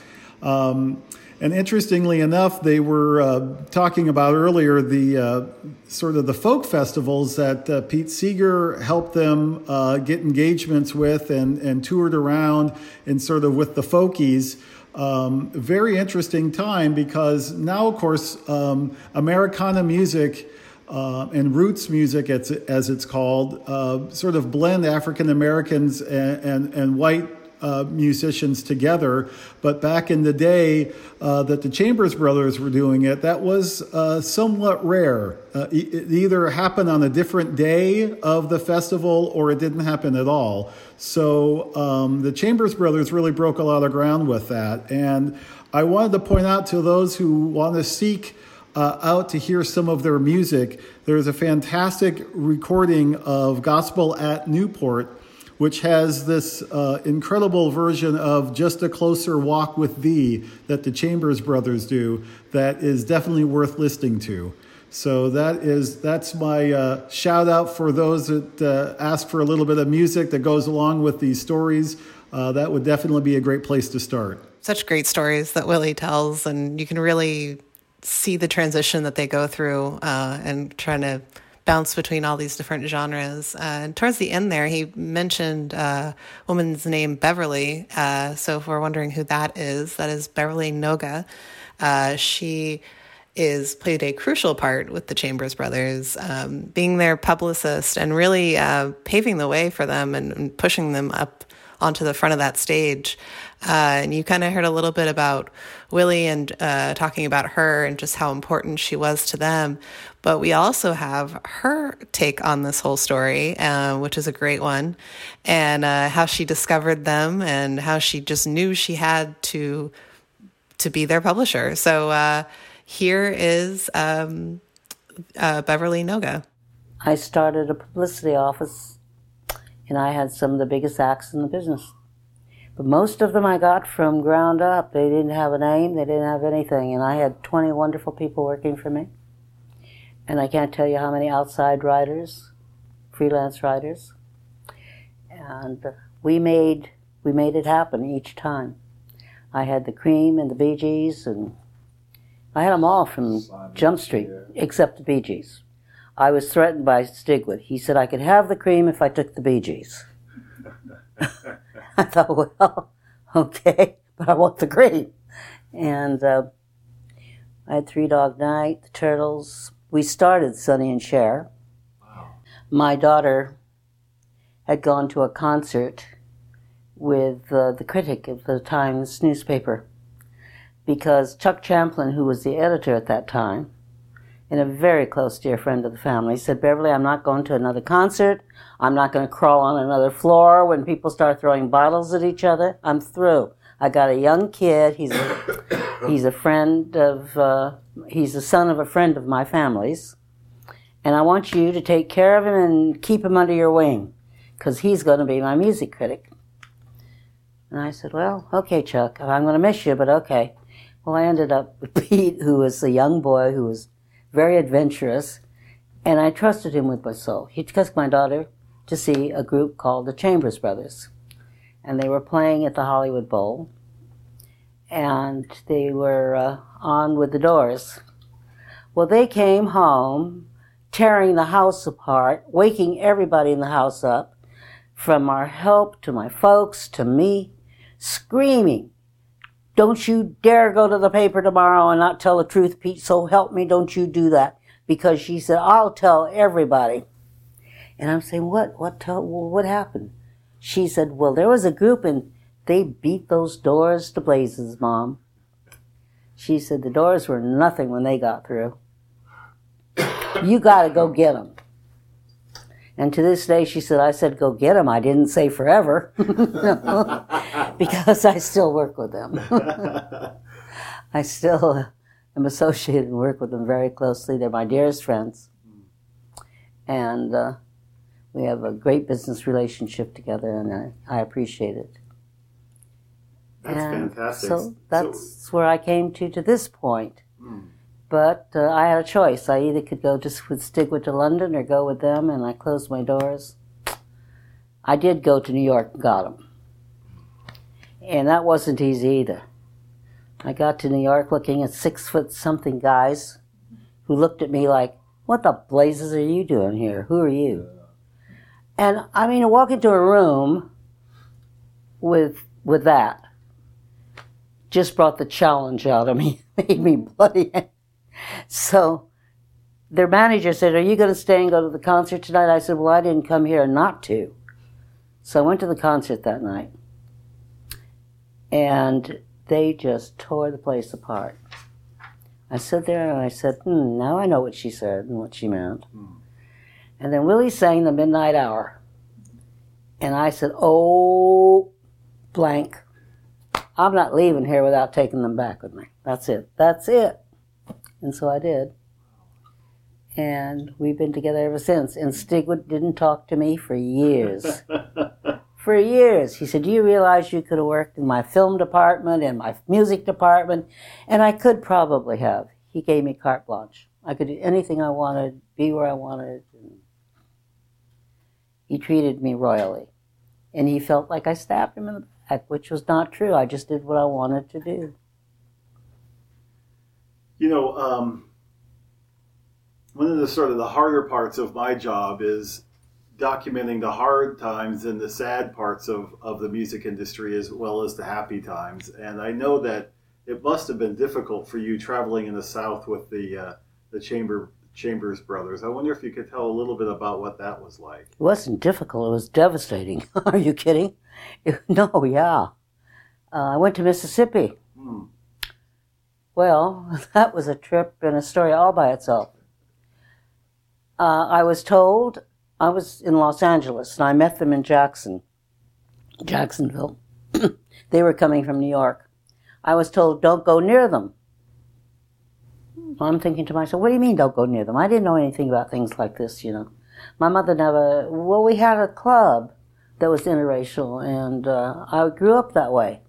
Um, and interestingly enough, they were uh, talking about earlier the uh, sort of the folk festivals that uh, Pete Seeger helped them uh, get engagements with and, and toured around and sort of with the folkies. Um, very interesting time because now, of course, um, Americana music uh, and roots music, as, as it's called, uh, sort of blend African Americans and, and, and white uh, musicians together. But back in the day uh, that the Chambers Brothers were doing it, that was uh, somewhat rare. Uh, e- it either happened on a different day of the festival or it didn't happen at all. So um, the Chambers Brothers really broke a lot of ground with that. And I wanted to point out to those who want to seek uh, out to hear some of their music, there's a fantastic recording of Gospel at Newport which has this uh, incredible version of Just a Closer Walk with Thee that the Chambers Brothers do that is definitely worth listening to. So that is that's my uh, shout out for those that uh, ask for a little bit of music that goes along with these stories. Uh, that would definitely be a great place to start. Such great stories that Willie tells, and you can really see the transition that they go through uh, and trying to bounce between all these different genres. Uh, and towards the end there, he mentioned uh, a woman's name Beverly. Uh, so if we're wondering who that is, that is Beverly Noga. Uh, she is played a crucial part with the Chambers Brothers, um, being their publicist and really uh, paving the way for them and, and pushing them up onto the front of that stage. Uh, and you kind of heard a little bit about Willie and uh, talking about her and just how important she was to them. But we also have her take on this whole story, uh, which is a great one, and uh, how she discovered them and how she just knew she had to to be their publisher. So uh, here is um, uh, Beverly Noga. I started a publicity office and I had some of the biggest acts in the business. But most of them I got from ground up. They didn't have a name, they didn't have anything, and I had 20 wonderful people working for me. And I can't tell you how many outside writers, freelance writers. And we made we made it happen each time. I had the Cream and the Bee Gees, and I had them all from Jump Street, except the Bee Gees. I was threatened by Stigwood. He said I could have the cream if I took the Bee Gees. I thought, well, okay, but I want the cream. And uh, I had Three Dog Night, the Turtles. We started Sonny and Cher. Wow. My daughter had gone to a concert with uh, the critic of the Times newspaper because Chuck Champlin, who was the editor at that time, and a very close dear friend of the family, said, Beverly, I'm not going to another concert. I'm not going to crawl on another floor when people start throwing bottles at each other. I'm through. I got a young kid. He's a, he's a friend of, uh, he's the son of a friend of my family's. And I want you to take care of him and keep him under your wing because he's going to be my music critic. And I said, Well, okay, Chuck, I'm going to miss you, but okay. Well, I ended up with Pete, who was a young boy who was very adventurous, and I trusted him with my soul. He took my daughter to see a group called the Chambers Brothers, and they were playing at the Hollywood Bowl, and they were uh, on with the Doors. Well, they came home, tearing the house apart, waking everybody in the house up, from our help to my folks to me, screaming, Don't you dare go to the paper tomorrow and not tell the truth, Pete. So help me, don't you do that. Because she said, I'll tell everybody. And I'm saying, What? What, tell, what happened? She said, Well, there was a group and they beat those doors to blazes, Mom. She said, The doors were nothing when they got through. You got to go get them. And to this day, she said, I said, go get them. I didn't say forever because I still work with them. I still am associated and work with them very closely. They're my dearest friends. And uh, we have a great business relationship together, and I, I appreciate it. That's And fantastic. So that's where I came to to this point. But uh, I had a choice. I either could go just with Stigwood to London or go with them, and I closed my doors. I did go to New York and got them. And that wasn't easy either. I got to New York looking at six foot something guys who looked at me like, What the blazes are you doing here? Who are you? And I mean, to walk into a room with with that just brought the challenge out of me, made me bloody. So their manager said, Are you going to stay and go to the concert tonight? I said, Well, I didn't come here not to. So I went to the concert that night. And they just tore the place apart. I stood there and I said, hmm, now I know what she said and what she meant. And then Willie sang the Midnight Hour. And I said, oh, blank. I'm not leaving here without taking them back with me. That's it. That's it. And so I did. And we've been together ever since. And Stigwood didn't talk to me for years. for years. He said, Do you realize you could have worked in my film department, and my music department? And I could probably have. He gave me carte blanche. I could do anything I wanted, be where I wanted. He treated me royally. And he felt like I stabbed him in the back, which was not true. I just did what I wanted to do. You know, um, one of the sort of the harder parts of my job is documenting the hard times and the sad parts of, of the music industry as well as the happy times. And I know that it must have been difficult for you traveling in the South with the uh, the Chamber Chambers brothers. I wonder if you could tell a little bit about what that was like. It wasn't difficult, it was devastating. Are you kidding? no, yeah. Uh, I went to Mississippi. Hmm. Well, that was a trip and a story all by itself. Uh, I was told I was in Los Angeles and I met them in Jackson, Jacksonville. they were coming from New York. I was told, don't go near them. I'm thinking to myself, what do you mean don't go near them? I didn't know anything about things like this, you know. My mother never, well, we had a club that was interracial and uh, I grew up that way.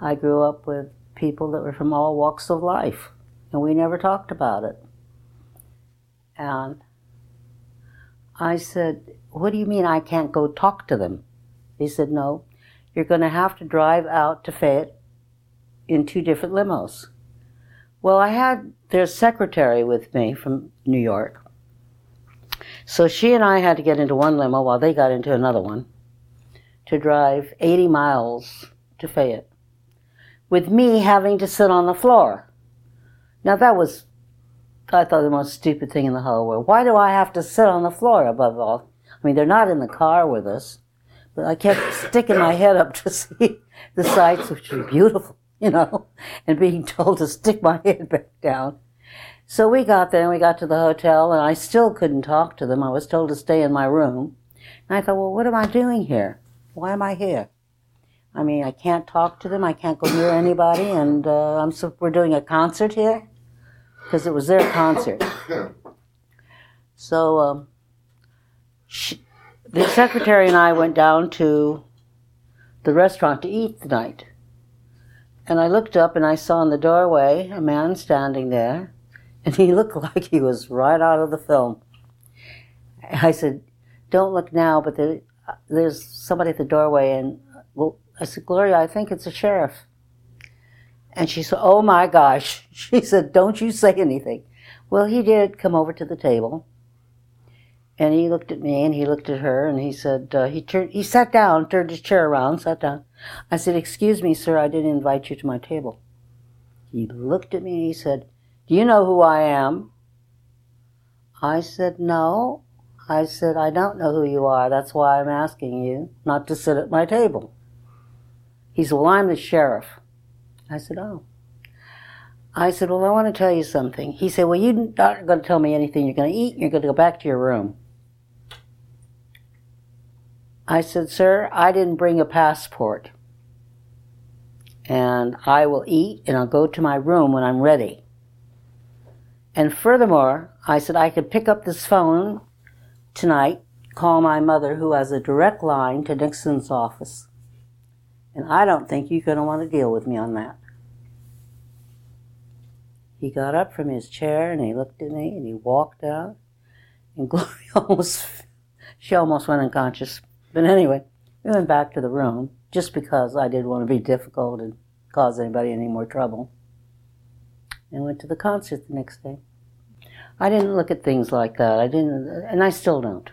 I grew up with people that were from all walks of life and we never talked about it. And I said, What do you mean I can't go talk to them? He said, No, you're going to have to drive out to Fayette in two different limos. Well, I had their secretary with me from New York. So she and I had to get into one limo while they got into another one to drive 80 miles to Fayette, with me having to sit on the floor. Now that was, I thought, the most stupid thing in the whole world. Why do I have to sit on the floor above all? I mean, they're not in the car with us, but I kept sticking my head up to see the sights, which were beautiful, you know, and being told to stick my head back down. So we got there and we got to the hotel and I still couldn't talk to them. I was told to stay in my room. And I thought, well, what am I doing here? Why am I here? I mean, I can't talk to them. I can't go near anybody. And uh, I'm so, we're doing a concert here because it was their concert. So um, she, the secretary and I went down to the restaurant to eat the night. And I looked up and I saw in the doorway a man standing there and he looked like he was right out of the film. I said, "Don't look now, but there, there's somebody at the doorway." And well, I said, "Gloria, I think it's a sheriff." And she said, "Oh my gosh!" She said, "Don't you say anything." Well, he did come over to the table, and he looked at me, and he looked at her, and he said, uh, he turned, he sat down, turned his chair around, sat down. I said, "Excuse me, sir, I didn't invite you to my table." He looked at me, and he said. Do you know who I am? I said, No. I said, I don't know who you are. That's why I'm asking you not to sit at my table. He said, Well, I'm the sheriff. I said, Oh. I said, Well, I want to tell you something. He said, Well, you're not going to tell me anything. You're going to eat you're going to go back to your room. I said, Sir, I didn't bring a passport. And I will eat and I'll go to my room when I'm ready. And furthermore, I said I could pick up this phone tonight, call my mother, who has a direct line to Nixon's office. And I don't think you're going to want to deal with me on that. He got up from his chair and he looked at me and he walked out. And Gloria almost, she almost went unconscious. But anyway, we went back to the room just because I didn't want to be difficult and cause anybody any more trouble and went to the concert the next day. I didn't look at things like that. I didn't, and I still don't.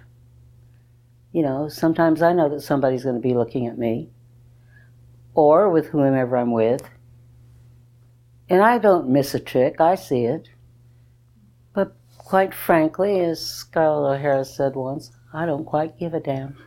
You know, sometimes I know that somebody's going to be looking at me or with whomever I'm with. And I don't miss a trick, I see it. But quite frankly, as Scarlett O'Hara said once, I don't quite give a damn.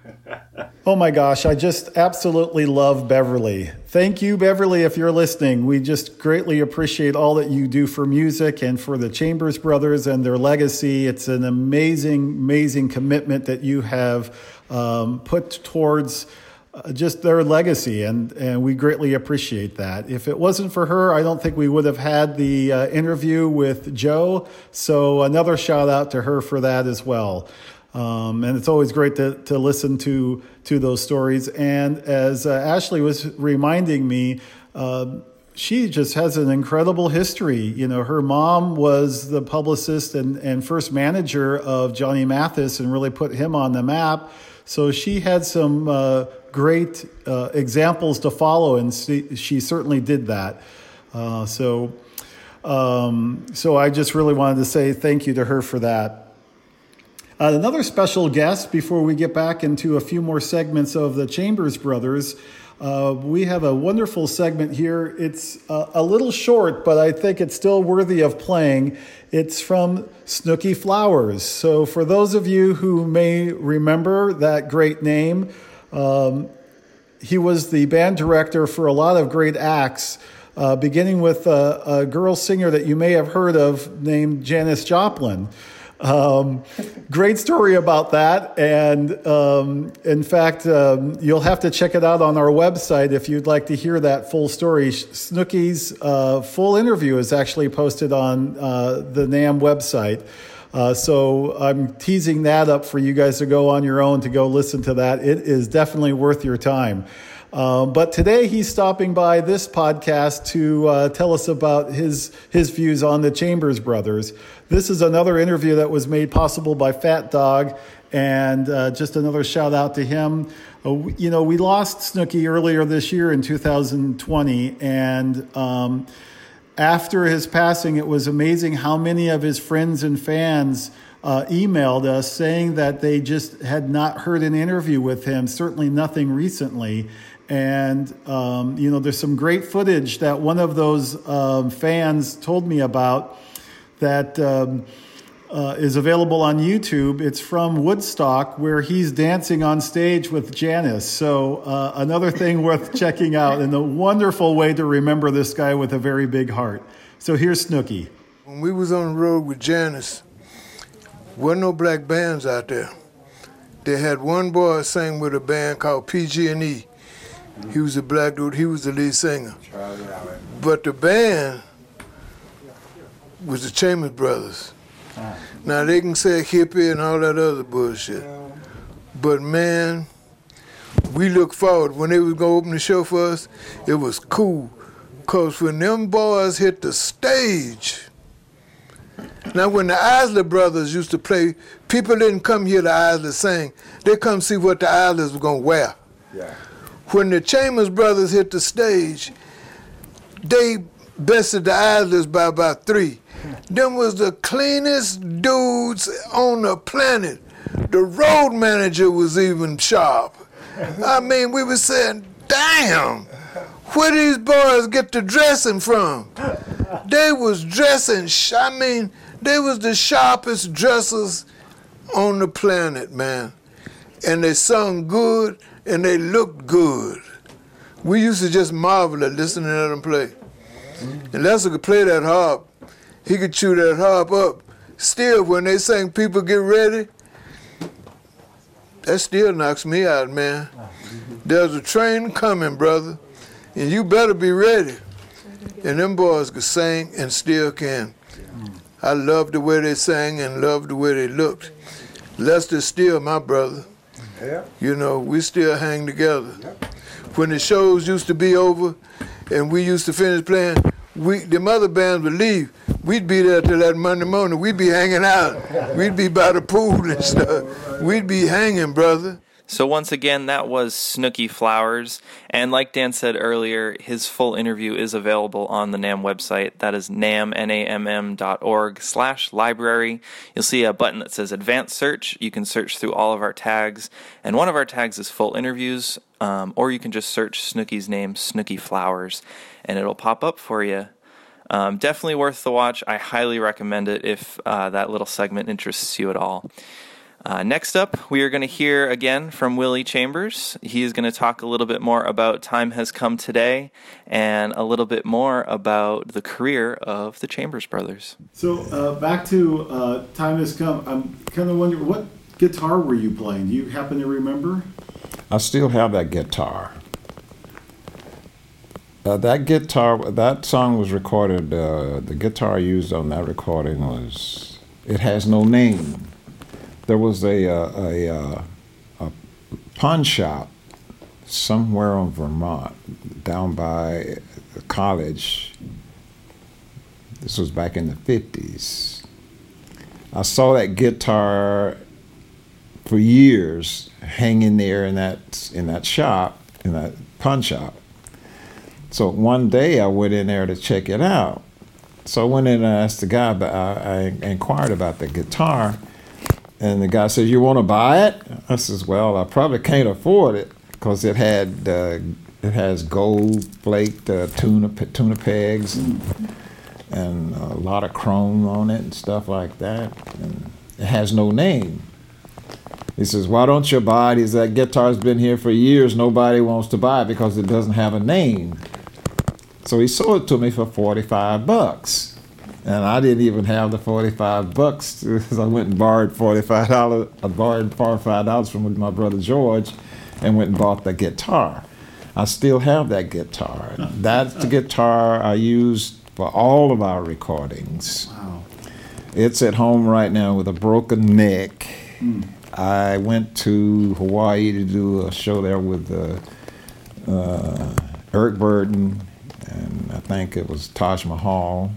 oh my gosh, I just absolutely love Beverly. Thank you, Beverly, if you're listening. We just greatly appreciate all that you do for music and for the Chambers Brothers and their legacy. It's an amazing, amazing commitment that you have um, put towards. Uh, just their legacy, and, and we greatly appreciate that. If it wasn't for her, I don't think we would have had the uh, interview with Joe. So, another shout out to her for that as well. Um, and it's always great to, to listen to, to those stories. And as uh, Ashley was reminding me, uh, she just has an incredible history. You know, her mom was the publicist and, and first manager of Johnny Mathis and really put him on the map. So she had some uh, great uh, examples to follow, and she, she certainly did that. Uh, so, um, so I just really wanted to say thank you to her for that. Uh, another special guest before we get back into a few more segments of the Chambers Brothers. Uh, we have a wonderful segment here. It's uh, a little short, but I think it's still worthy of playing. It's from Snooky Flowers. So, for those of you who may remember that great name, um, he was the band director for a lot of great acts, uh, beginning with a, a girl singer that you may have heard of named Janis Joplin. Um, great story about that. And um, in fact, um, you'll have to check it out on our website if you'd like to hear that full story. Snooky's uh, full interview is actually posted on uh, the NAMM website. Uh, so I'm teasing that up for you guys to go on your own to go listen to that. It is definitely worth your time. Um, but today he's stopping by this podcast to uh, tell us about his his views on the Chambers Brothers. This is another interview that was made possible by Fat Dog, and uh, just another shout out to him. Uh, you know, we lost Snooky earlier this year in 2020, and um, after his passing, it was amazing how many of his friends and fans. Uh, emailed us saying that they just had not heard an interview with him, certainly nothing recently. And, um, you know, there's some great footage that one of those um, fans told me about that um, uh, is available on YouTube. It's from Woodstock, where he's dancing on stage with Janis. So, uh, another thing worth checking out, and a wonderful way to remember this guy with a very big heart. So, here's Snooky. When we was on the road with Janis, wasn't no black bands out there. They had one boy sing with a band called PG&E. He was a black dude. He was the lead singer. But the band was the Chambers Brothers. Now they can say hippie and all that other bullshit. But man, we look forward. When they was gonna open the show for us, it was cool. Cause when them boys hit the stage, now when the Isley brothers used to play, people didn't come here to Isley sing. They come see what the Isleys were gonna wear. Yeah. When the Chambers brothers hit the stage, they bested the Islanders by about three. Them was the cleanest dudes on the planet. The road manager was even sharp. I mean, we were saying, damn, where these boys get the dressing from? They was dressing, I mean, they was the sharpest dressers on the planet, man. And they sung good and they looked good. We used to just marvel at listening to them play. And Lester could play that harp. He could chew that harp up. Still, when they sang People Get Ready, that still knocks me out, man. There's a train coming, brother, and you better be ready. And them boys could sing and still can. I love the way they sang and love the way they looked. Lester's still my brother. Yeah. You know, we still hang together. When the shows used to be over and we used to finish playing, we the mother bands would leave. We'd be there till that Monday morning. We'd be hanging out. We'd be by the pool and stuff. We'd be hanging, brother. So once again, that was Snooky Flowers, and like Dan said earlier, his full interview is available on the NAMM website. That is namm, N-A-M-M dot org slash library. You'll see a button that says Advanced Search. You can search through all of our tags, and one of our tags is full interviews, um, or you can just search Snooky's name, Snooky Flowers, and it'll pop up for you. Um, definitely worth the watch. I highly recommend it if uh, that little segment interests you at all. Uh, next up, we are going to hear again from Willie Chambers. He is going to talk a little bit more about Time Has Come Today and a little bit more about the career of the Chambers brothers. So uh, back to uh, time has come. I'm kind of wondering what guitar were you playing? Do you happen to remember? I still have that guitar. Uh, that guitar, that song was recorded. Uh, the guitar used on that recording was. It has no name. There was a uh, a, uh, a pawn shop somewhere in Vermont, down by the college. This was back in the fifties. I saw that guitar for years hanging there in that in that shop in that pawn shop. So one day I went in there to check it out. So I went in and asked the guy, but I, I inquired about the guitar, and the guy said, "You want to buy it?" I says, "Well, I probably can't afford it because it had uh, it has gold flaked uh, tuna tuna pegs and, and a lot of chrome on it and stuff like that, and it has no name." He says, "Why don't you buy it?" He says, "That guitar's been here for years. Nobody wants to buy it because it doesn't have a name." So he sold it to me for forty-five bucks, and I didn't even have the forty-five bucks. So I went and borrowed forty-five dollars. I borrowed forty-five dollars from my brother George, and went and bought the guitar. I still have that guitar. That's the guitar I used for all of our recordings. Wow. It's at home right now with a broken neck. Hmm. I went to Hawaii to do a show there with uh, uh, Eric Burdon, and I think it was Taj Mahal.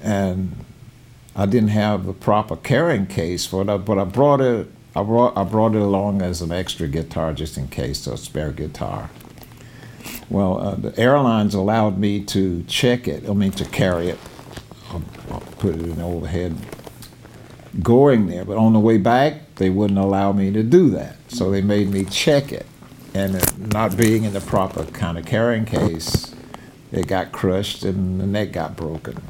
And I didn't have the proper carrying case for it, but I brought it. I brought I brought it along as an extra guitar just in case, a spare guitar. Well, uh, the airlines allowed me to check it. I mean, to carry it. I'll, I'll put it in overhead going there, but on the way back, they wouldn't allow me to do that. So they made me check it. and it not being in the proper kind of carrying case, it got crushed and the neck got broken.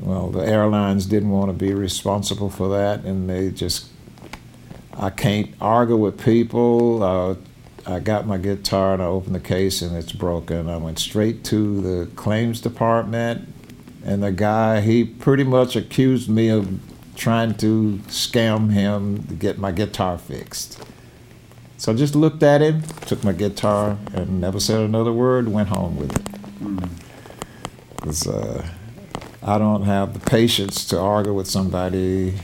Well, the airlines didn't want to be responsible for that, and they just. I can't argue with people. Uh, I got my guitar and I opened the case and it's broken. I went straight to the claims department, and the guy he pretty much accused me of trying to scam him to get my guitar fixed. So I just looked at him, took my guitar, and never said another word. Went home with it. Because uh, I don't have the patience to argue with somebody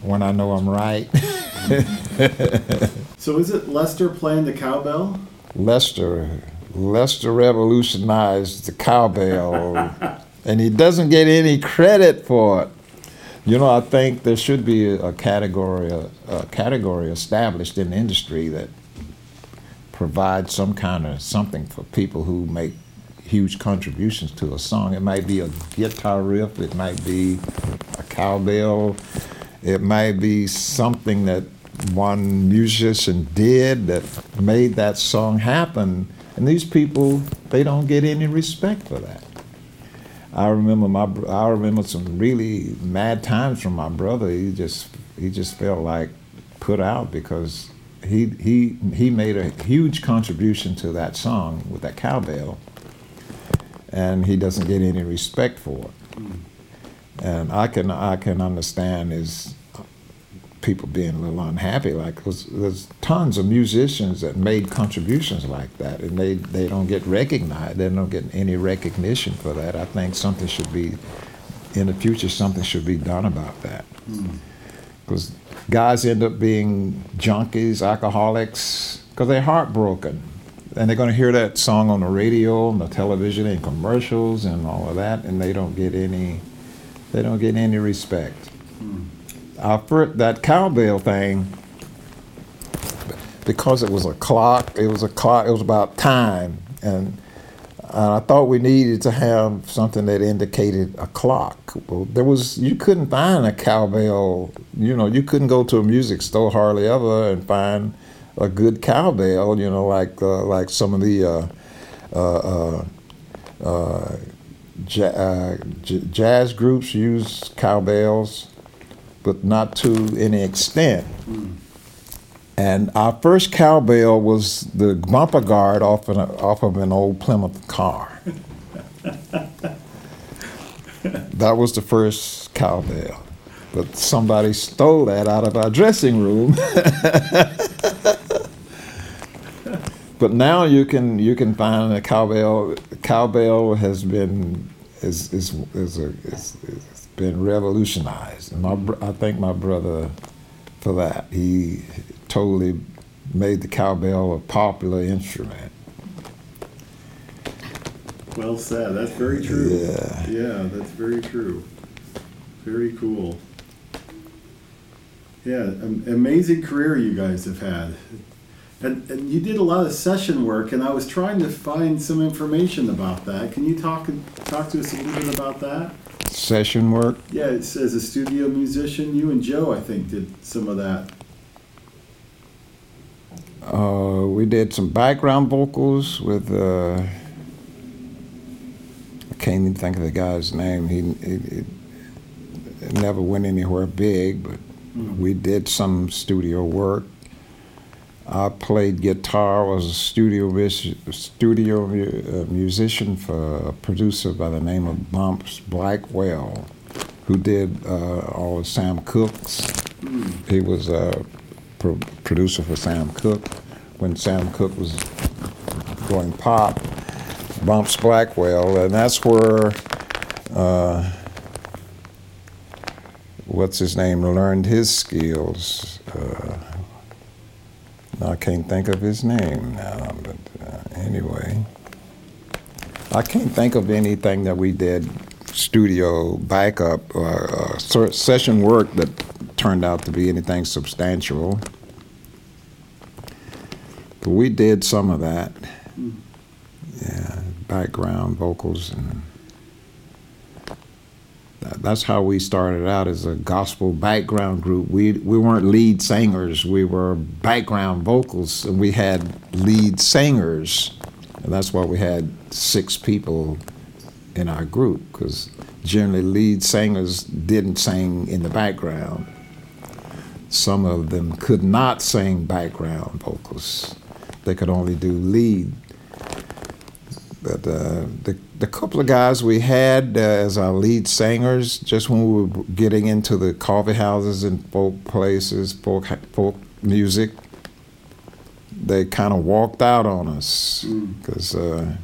when I know I'm right. So is it Lester playing the cowbell? Lester, Lester revolutionized the cowbell, and he doesn't get any credit for it. You know, I think there should be a category, a, a category established in the industry that provides some kind of something for people who make huge contributions to a song. It might be a guitar riff, it might be a cowbell, it might be something that one musician did that made that song happen. And these people, they don't get any respect for that. I remember my I remember some really mad times from my brother. He just he just felt like put out because he he he made a huge contribution to that song with that cowbell, and he doesn't get any respect for it. And I can I can understand his people being a little unhappy. Like 'cause there's tons of musicians that made contributions like that, and they they don't get recognized. They don't get any recognition for that. I think something should be in the future. Something should be done about that. Hmm. Because guys end up being junkies, alcoholics, because they're heartbroken. And they're going to hear that song on the radio, on the television, and commercials, and all of that, and they don't get any, they don't get any respect. Hmm. Our fir- that cowbell thing, because it was a clock, it was a clock, it was about time, and I thought we needed to have something that indicated a clock. Well, there was you couldn't find a cowbell. You know, you couldn't go to a music store hardly ever and find a good cowbell. You know, like uh, like some of the uh, uh, uh, uh, ja- uh, j- jazz groups use cowbells, but not to any extent. And our first cowbell was the bumper guard off, an, off of an old Plymouth car. that was the first cowbell. But somebody stole that out of our dressing room. but now you can you can find a cowbell. Cowbell has been is is is, a, is, is been revolutionized, and my I thank my brother for that. He totally made the cowbell a popular instrument. Well said. That's very true. Yeah. Yeah, that's very true. Very cool. Yeah, amazing career you guys have had. And, and you did a lot of session work, and I was trying to find some information about that. Can you talk talk to us a little bit about that? Session work. Yeah, it says a studio musician. You and Joe, I think, did some of that. Uh, we did some background vocals with. Uh, I can't even think of the guy's name. He, he it never went anywhere big, but we did some studio work. I played guitar. Was a studio studio uh, musician for a producer by the name of Bumps Blackwell, who did uh, all of Sam Cooke's. He was a pro- producer for Sam Cooke when Sam Cooke was going pop. Bumps Blackwell, and that's where uh, what's his name learned his skills. Uh, I can't think of his name now, but uh, anyway, I can't think of anything that we did studio backup or uh, session work that turned out to be anything substantial. But we did some of that. Yeah, background vocals and that's how we started out as a gospel background group. We we weren't lead singers. We were background vocals, and we had lead singers, and that's why we had six people in our group because generally lead singers didn't sing in the background. Some of them could not sing background vocals. They could only do lead. But uh, the the couple of guys we had uh, as our lead singers, just when we were getting into the coffee houses and folk places, folk folk music, they kind of walked out on us because uh,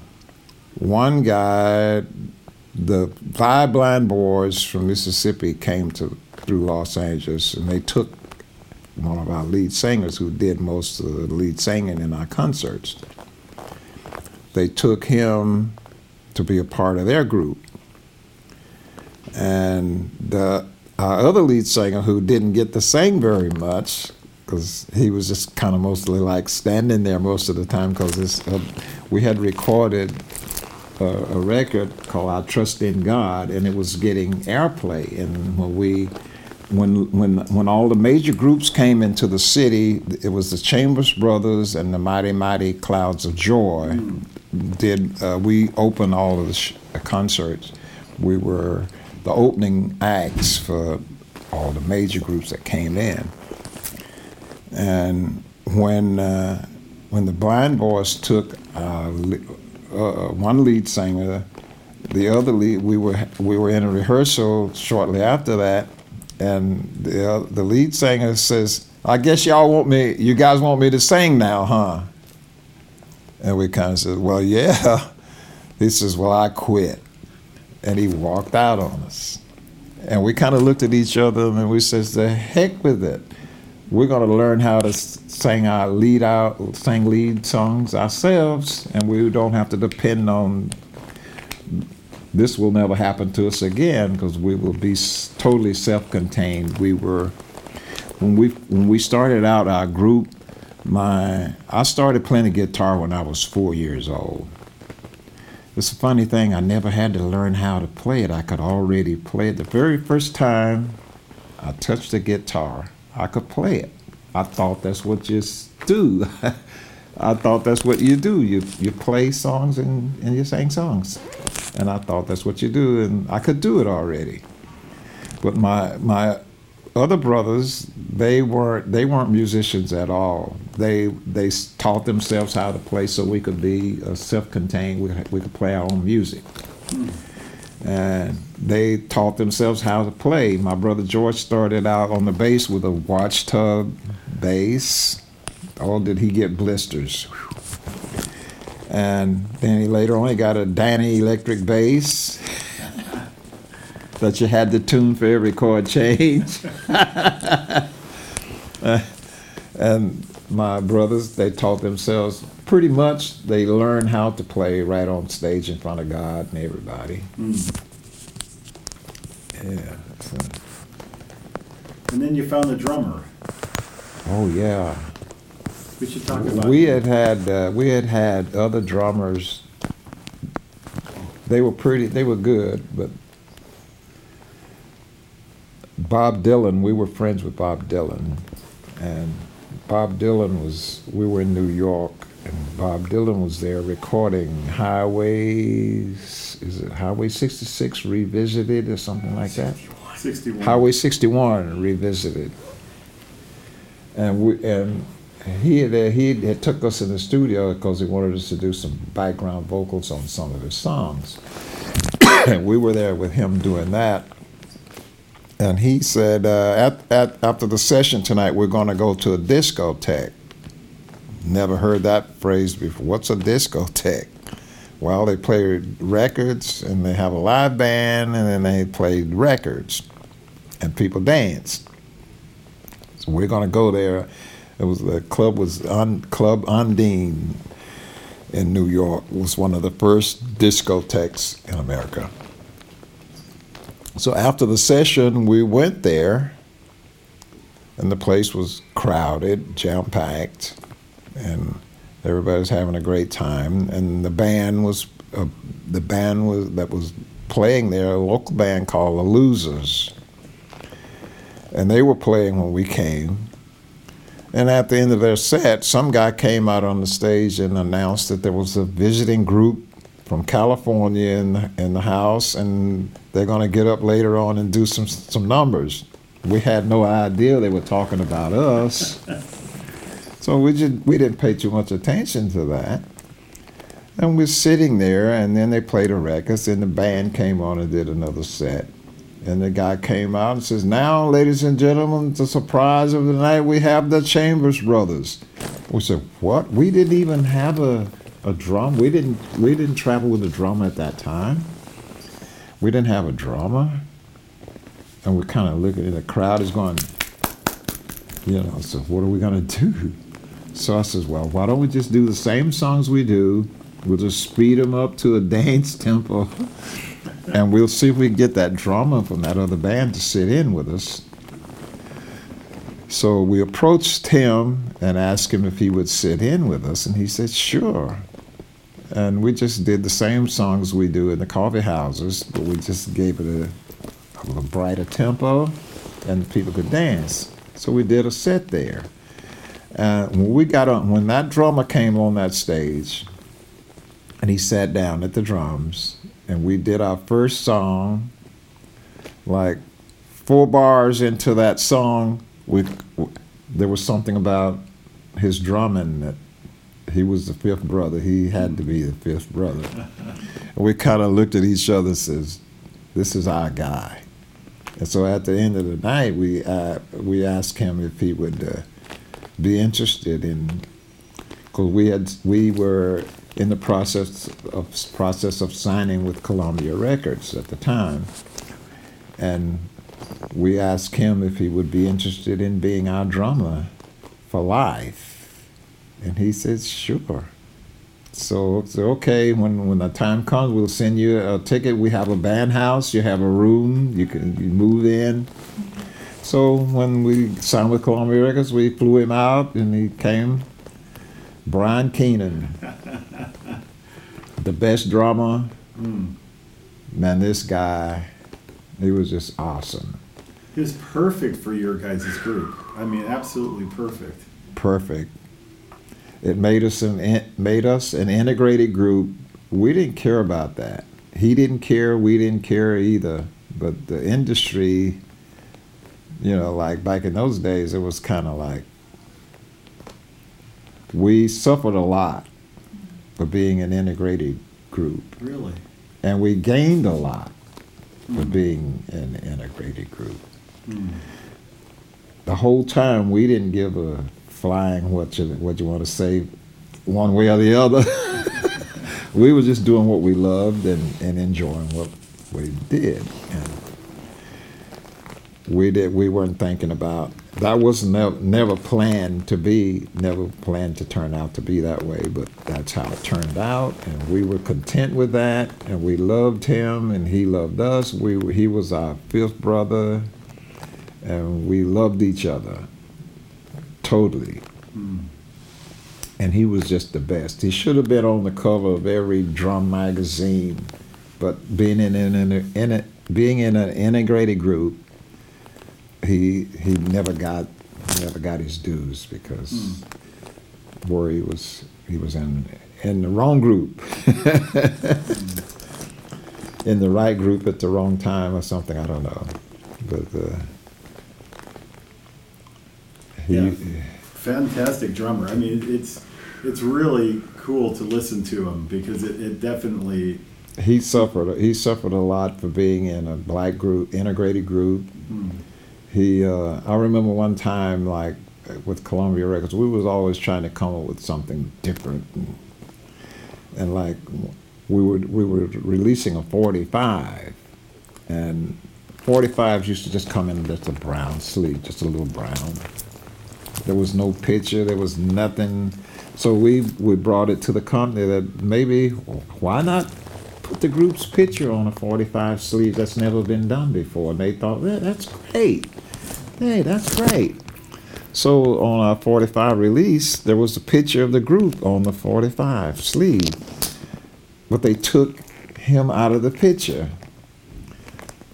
one guy, the five blind boys from Mississippi came to through Los Angeles and they took one of our lead singers who did most of the lead singing in our concerts. They took him to be a part of their group. And the our other lead singer who didn't get to sing very much because he was just kind of mostly like standing there most of the time because uh, we had recorded a, a record called "I Trust in God" and it was getting airplay. And when we when when when all the major groups came into the city, it was the Chambers Brothers and the Mighty Mighty Clouds of Joy. Did uh, we open all of the sh- concerts? We were the opening acts for all the major groups that came in. And when uh, when the Blind Boys took uh, uh, one lead singer, the other lead we were we were in a rehearsal shortly after that, and the uh, the lead singer says, "I guess y'all want me, you guys want me to sing now, huh?" And we kind of said, "Well, yeah." He says, "Well, I quit," and he walked out on us. And we kind of looked at each other and we says, "The heck with it." we're going to learn how to sing our lead out sing lead songs ourselves and we don't have to depend on this will never happen to us again because we will be totally self-contained we were when we when we started out our group my i started playing guitar when i was four years old it's a funny thing i never had to learn how to play it i could already play it the very first time i touched the guitar I could play it. I thought that's what you do. I thought that's what you do. You you play songs and, and you sing songs. And I thought that's what you do and I could do it already. But my my other brothers, they weren't they weren't musicians at all. They they taught themselves how to play so we could be uh, self-contained. We could, we could play our own music and they taught themselves how to play. My brother George started out on the bass with a washtub bass. Oh, did he get blisters? Whew. And then he later on he got a Danelectro bass that you had to tune for every chord change. Uh, and my brothers, they taught themselves pretty much. They learned how to play right on stage in front of God and everybody. Yeah. so- And then you found the drummer. oh yeah. We should talk about. We had had uh, we had had other drummers. They were pretty. They were good, but Bob Dylan. We were friends with Bob Dylan, and Bob Dylan was. We were in New York, and Bob Dylan was there recording Highways. Is it Highway 66 revisited or something like that? 61. Highway 61 revisited. And we and he had, he had took us in the studio because he wanted us to do some background vocals on some of his songs. and we were there with him doing that. And he said, uh, at, at, after the session tonight, we're going to go to a discotheque. Never heard that phrase before. What's a discotheque? Well, they play records and they have a live band and then they play records and people dance. So we're going to go there. It was the club was Un, Club Ondine in New York. It was one of the first discotheques in America. So after the session, we went there, and the place was crowded, jam packed, and everybody was having a great time. And the band was uh, the band was that was playing there, a local band called the Losers. And they were playing when we came. And at the end of their set, some guy came out on the stage and announced that there was a visiting group from California in, in the house, and they're going to get up later on and do some some numbers. We had no idea they were talking about us, so we just we didn't pay too much attention to that. And we're sitting there, and then they played a record, and the band came on and did another set. And the guy came out and says, Now, ladies and gentlemen, the surprise of the night, we have the Chambers Brothers. We said, What? We didn't even have a, a drum. We didn't we didn't travel with a drum at that time. We didn't have a drummer. And we're kind of looking at the crowd is going, you know, so what are we gonna do? So I says, Well, why don't we just do the same songs we do? We'll just speed them up to a dance tempo and we'll see if we can get that drummer from that other band to sit in with us. So we approached him and asked him if he would sit in with us, and he said, sure. And we just did the same songs we do in the coffee houses, but we just gave it a, a brighter tempo, and people could dance. So we did a set there. Uh, when we got on, when that drummer came on that stage, and he sat down at the drums, and we did our first song. Like four bars into that song, we, there was something about his drumming that he was the fifth brother. He had to be the fifth brother. and we kind of looked at each other and says, "This is our guy." And so at the end of the night, we uh, we asked him if he would uh, be interested in, because we had we were in the process of process of signing with Columbia Records at the time, and we asked him if he would be interested in being our drummer for life, and he says, sure. So, so okay, when when the time comes, we'll send you a ticket. We have a band house. You have a room. You can you move in. So when we signed with Columbia Records, we flew him out, and he came. Brian Keenan, the best drummer. Mm. Man, this guy, he was just awesome. He was perfect for your guys' group. I mean, absolutely perfect. Perfect. It made us an made us an integrated group. We didn't care about that. He didn't care. We didn't care either. But the industry, you know, like back in those days, it was kind of like we suffered a lot for being an integrated group. Really? And we gained a lot for mm. being an integrated group. Mm. The whole time we didn't give a flying what you what you want to say one way or the other. we were just doing what we loved and, and enjoying what we did. And we did we weren't thinking about that was never never planned to be never planned to turn out to be that way but that's how it turned out and we were content with that and we loved him and he loved us we he was our fifth brother and we loved each other totally mm. and he was just the best he should have been on the cover of every drum magazine but being in, in, in, in a, being in an integrated group he he never got never got his dues because mm. Worry was he was in in the wrong group. in the right group at the wrong time or something, I don't know. But uh, he yeah. fantastic drummer. I mean it's it's really cool to listen to him because it, it definitely he suffered he suffered a lot for being in a black group integrated group mm he uh, I remember one time like with Columbia Records, we was always trying to come up with something different, and, and like we were we were releasing a 45, and 45s used to just come in just a brown sleeve, just a little brown. There was no picture, there was nothing. So we we brought it to the company that maybe why not put the group's picture on a 45 sleeve that's never been done before. And they thought, well, that's great. Hey, that's great. So on our 45 release, there was a picture of the group on the 45 sleeve. But they took him out of the picture.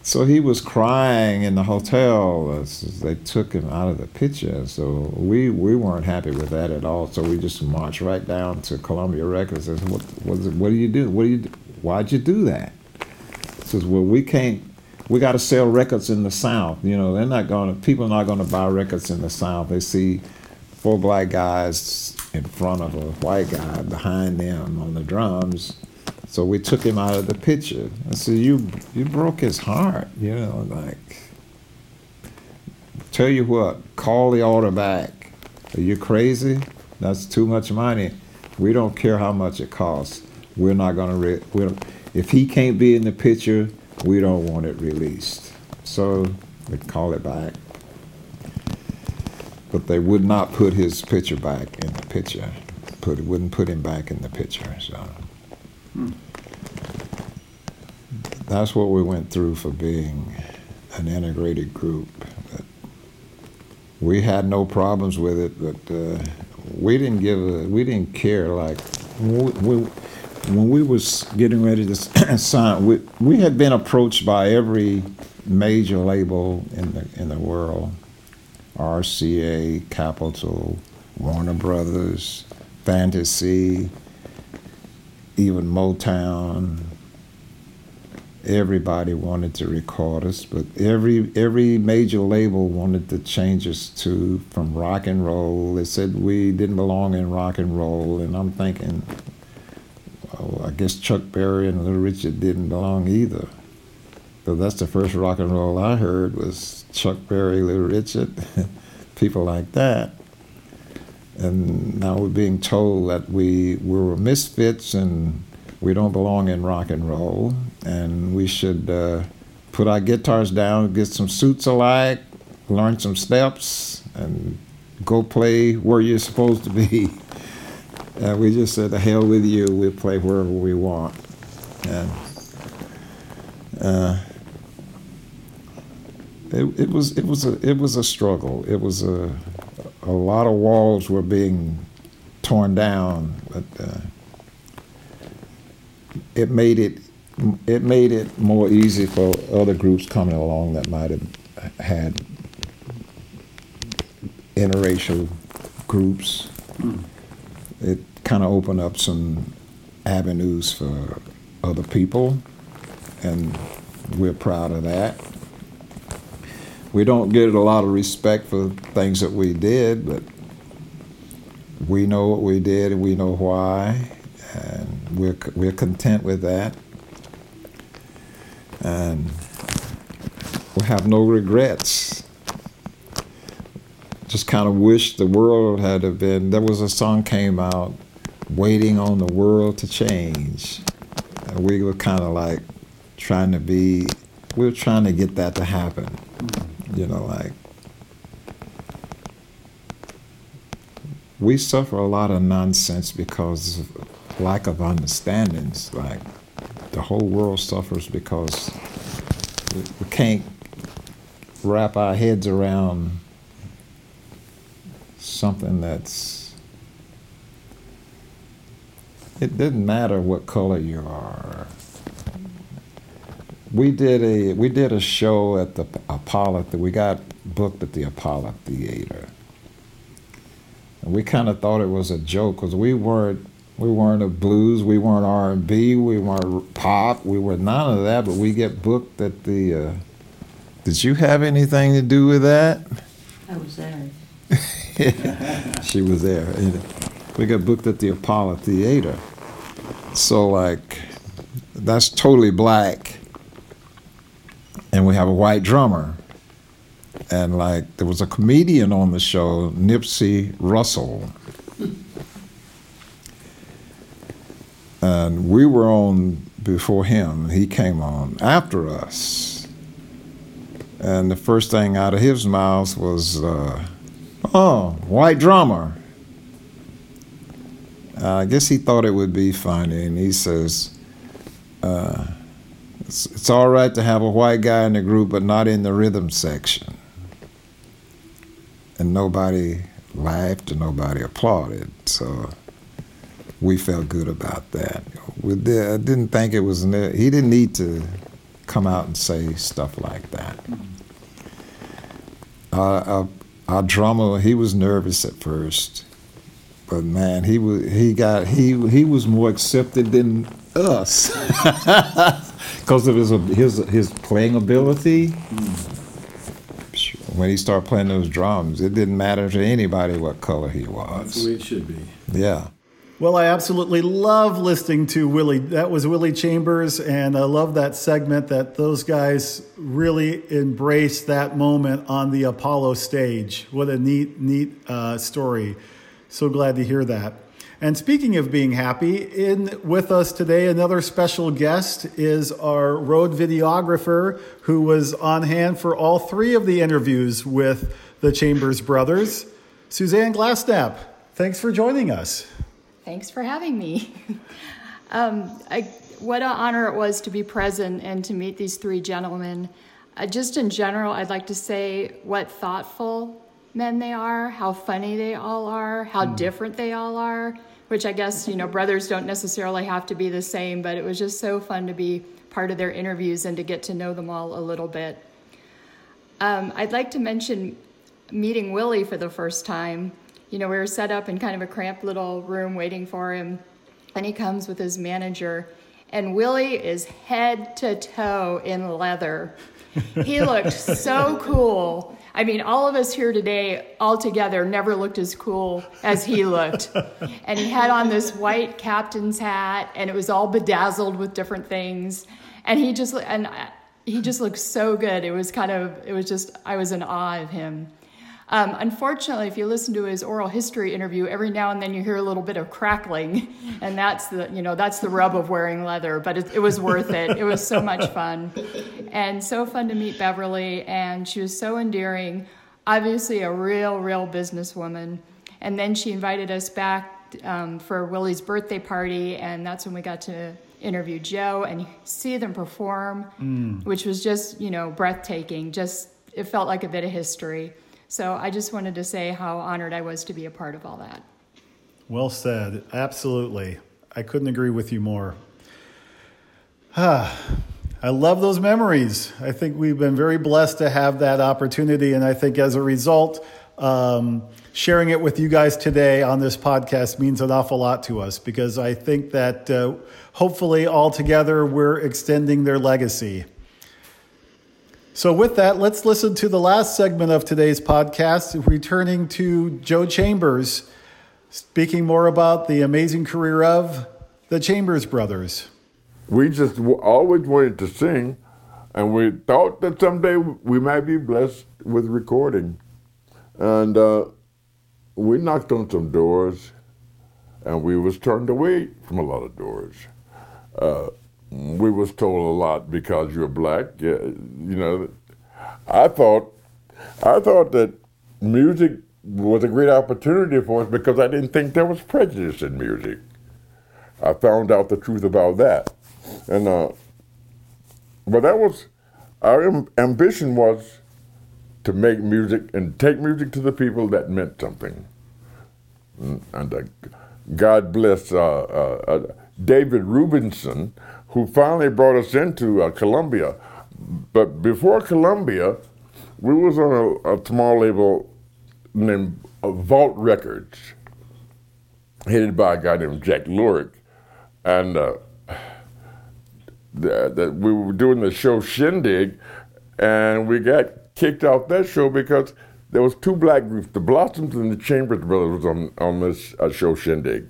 So he was crying in the hotel as they took him out of the picture. So we, we weren't happy with that at all. So we just marched right down to Columbia Records and said, what, what, what do you do? What do you? Why'd you do that? Says, well, we can't, we got to sell records in the South. You know, they're not going to, people are not going to buy records in the South. They see four black guys in front of a white guy behind them on the drums so we took him out of the picture. I said, "You you broke his heart, you know, like." Tell you what, call the order back. Are you crazy? That's too much money. We don't care how much it costs. We're not gonna. Re- we if he can't be in the picture, we don't want it released. So they call it back. But they would not put his picture back in the picture. Put wouldn't put him back in the picture. So. That's what we went through for being an integrated group. We had no problems with it, but uh, we didn't give a, we didn't care. Like when we, when we was getting ready to sign, we, we had been approached by every major label in the in the world, RCA, Capitol, Warner Brothers, Fantasy, even Motown. Everybody wanted to record us, but every every major label wanted to change us to from rock and roll. They said we didn't belong in rock and roll, and I'm thinking, oh, I guess Chuck Berry and Little Richard didn't belong either. So that's the first rock and roll I heard was Chuck Berry, Little Richard, people like that and now we're being told that we, we were misfits and we don't belong in rock and roll, and we should uh, put our guitars down, get some suits alike, learn some steps, and go play where you're supposed to be. And we just said, "The hell with you! We'll play wherever we want." And uh, it, it was it was a it was a struggle. It was a a lot of walls were being torn down, but uh, it made it it made it more easy for other groups coming along that might have had interracial groups. Mm. It kind of opened up some avenues for other people, and we're proud of that we don't get a lot of respect for things that we did, but we know what we did and we know why, and we're we're content with that, and we have no regrets. Just kind of wish the world had have been. There was a song came out, "Waiting on the World to Change," and we were kind of like trying to be. We were trying to get that to happen you know, like we suffer a lot of nonsense because of lack of understandings. Like the whole world suffers because we can't wrap our heads around something that's it doesn't matter what color you are we did a we did a show at the Apollo. We got booked at the Apollo Theater. And we kind of thought it was a joke because we weren't we weren't a blues, we weren't R and B, we weren't pop, we were none of that. But we get booked at the. Uh, did you have anything to do with that? I was there. she was there. We got booked at the Apollo Theater. So like, that's totally black and we have a white drummer. And like there was a comedian on the show, Nipsey Russell. And we were on before him. He came on after us. And the first thing out of his mouth was, uh, oh, white drummer. Uh, I guess he thought it would be funny. And he says, uh, it's, it's all right to have a white guy in the group, but not in the rhythm section. And nobody laughed and nobody applauded. So we felt good about that. We did, I didn't think it was, he didn't need to come out and say stuff like that. Uh, our drummer, he was nervous at first, but man, he was he got he he was more accepted than us because of his his his playing ability. When he started playing those drums, it didn't matter to anybody what color he was. That's the way it should be. Yeah. Well, I absolutely love listening to Willie. That was Willie Chambers, and I love that segment that those guys really embraced that moment on the Apollo stage. What a neat, neat uh, story. So glad to hear that. And speaking of being happy, in with us today, another special guest is our road videographer who was on hand for all three of the interviews with the Chambers brothers, Suzanne Glassnap. Thanks for joining us. Thanks for having me. um, I, what an honor it was to be present and to meet these three gentlemen. Uh, just in general, I'd like to say what thoughtful men they are, how funny they all are, how mm. different they all are, which I guess, you know, brothers don't necessarily have to be the same, but it was just so fun to be part of their interviews and to get to know them all a little bit. Um, I'd like to mention meeting Willie for the first time you know, we were set up in kind of a cramped little room waiting for him. And he comes with his manager, and Willie is head to toe in leather. He looked so cool. I mean, all of us here today, all together, never looked as cool as he looked. And he had on this white captain's hat, and it was all bedazzled with different things. And he just and he just looked so good. It was kind of, it was just, I was in awe of him. Um, unfortunately, if you listen to his oral history interview, every now and then you hear a little bit of crackling, and that's the you know that's the rub of wearing leather. But it, it was worth it. It was so much fun, and so fun to meet Beverly, and she was so endearing. Obviously, a real, real businesswoman. And then she invited us back um, for Willie's birthday party, and that's when we got to interview Joe and see them perform, mm. which was just you know breathtaking. Just it felt like a bit of history. So I just wanted to say how honored I was to be a part of all that. Well said. Absolutely. I couldn't agree with you more. Ah, I love those memories. I think we've been very blessed to have that opportunity. And I think as a result, um, sharing it with you guys today on this podcast means an awful lot to us because I think that uh, hopefully all together we're extending their legacy. So, with that, let's listen to the last segment of today's podcast, returning to Joe Chambers, speaking more about the amazing career of the Chambers brothers. We just always wanted to sing, and we thought that someday we might be blessed with recording. And uh, we knocked on some doors, and we was turned away from a lot of doors. Uh, we was told a lot because you're black. You know, I thought, I thought that music was a great opportunity for us because I didn't think there was prejudice in music. I found out the truth about that, and uh, but that was our Im- ambition was to make music and take music to the people that meant something. And, and uh, God bless uh, uh, uh David Rubinson, who finally brought us into uh, Columbia. But before Columbia, we was on a, a small label named uh, Vault Records, headed by a guy named Jack Lewerke. And uh, that we were doing the show Shindig, and we got kicked off that show because there was two black groups, the Blossoms and the Chambers Brothers, on on this uh, show Shindig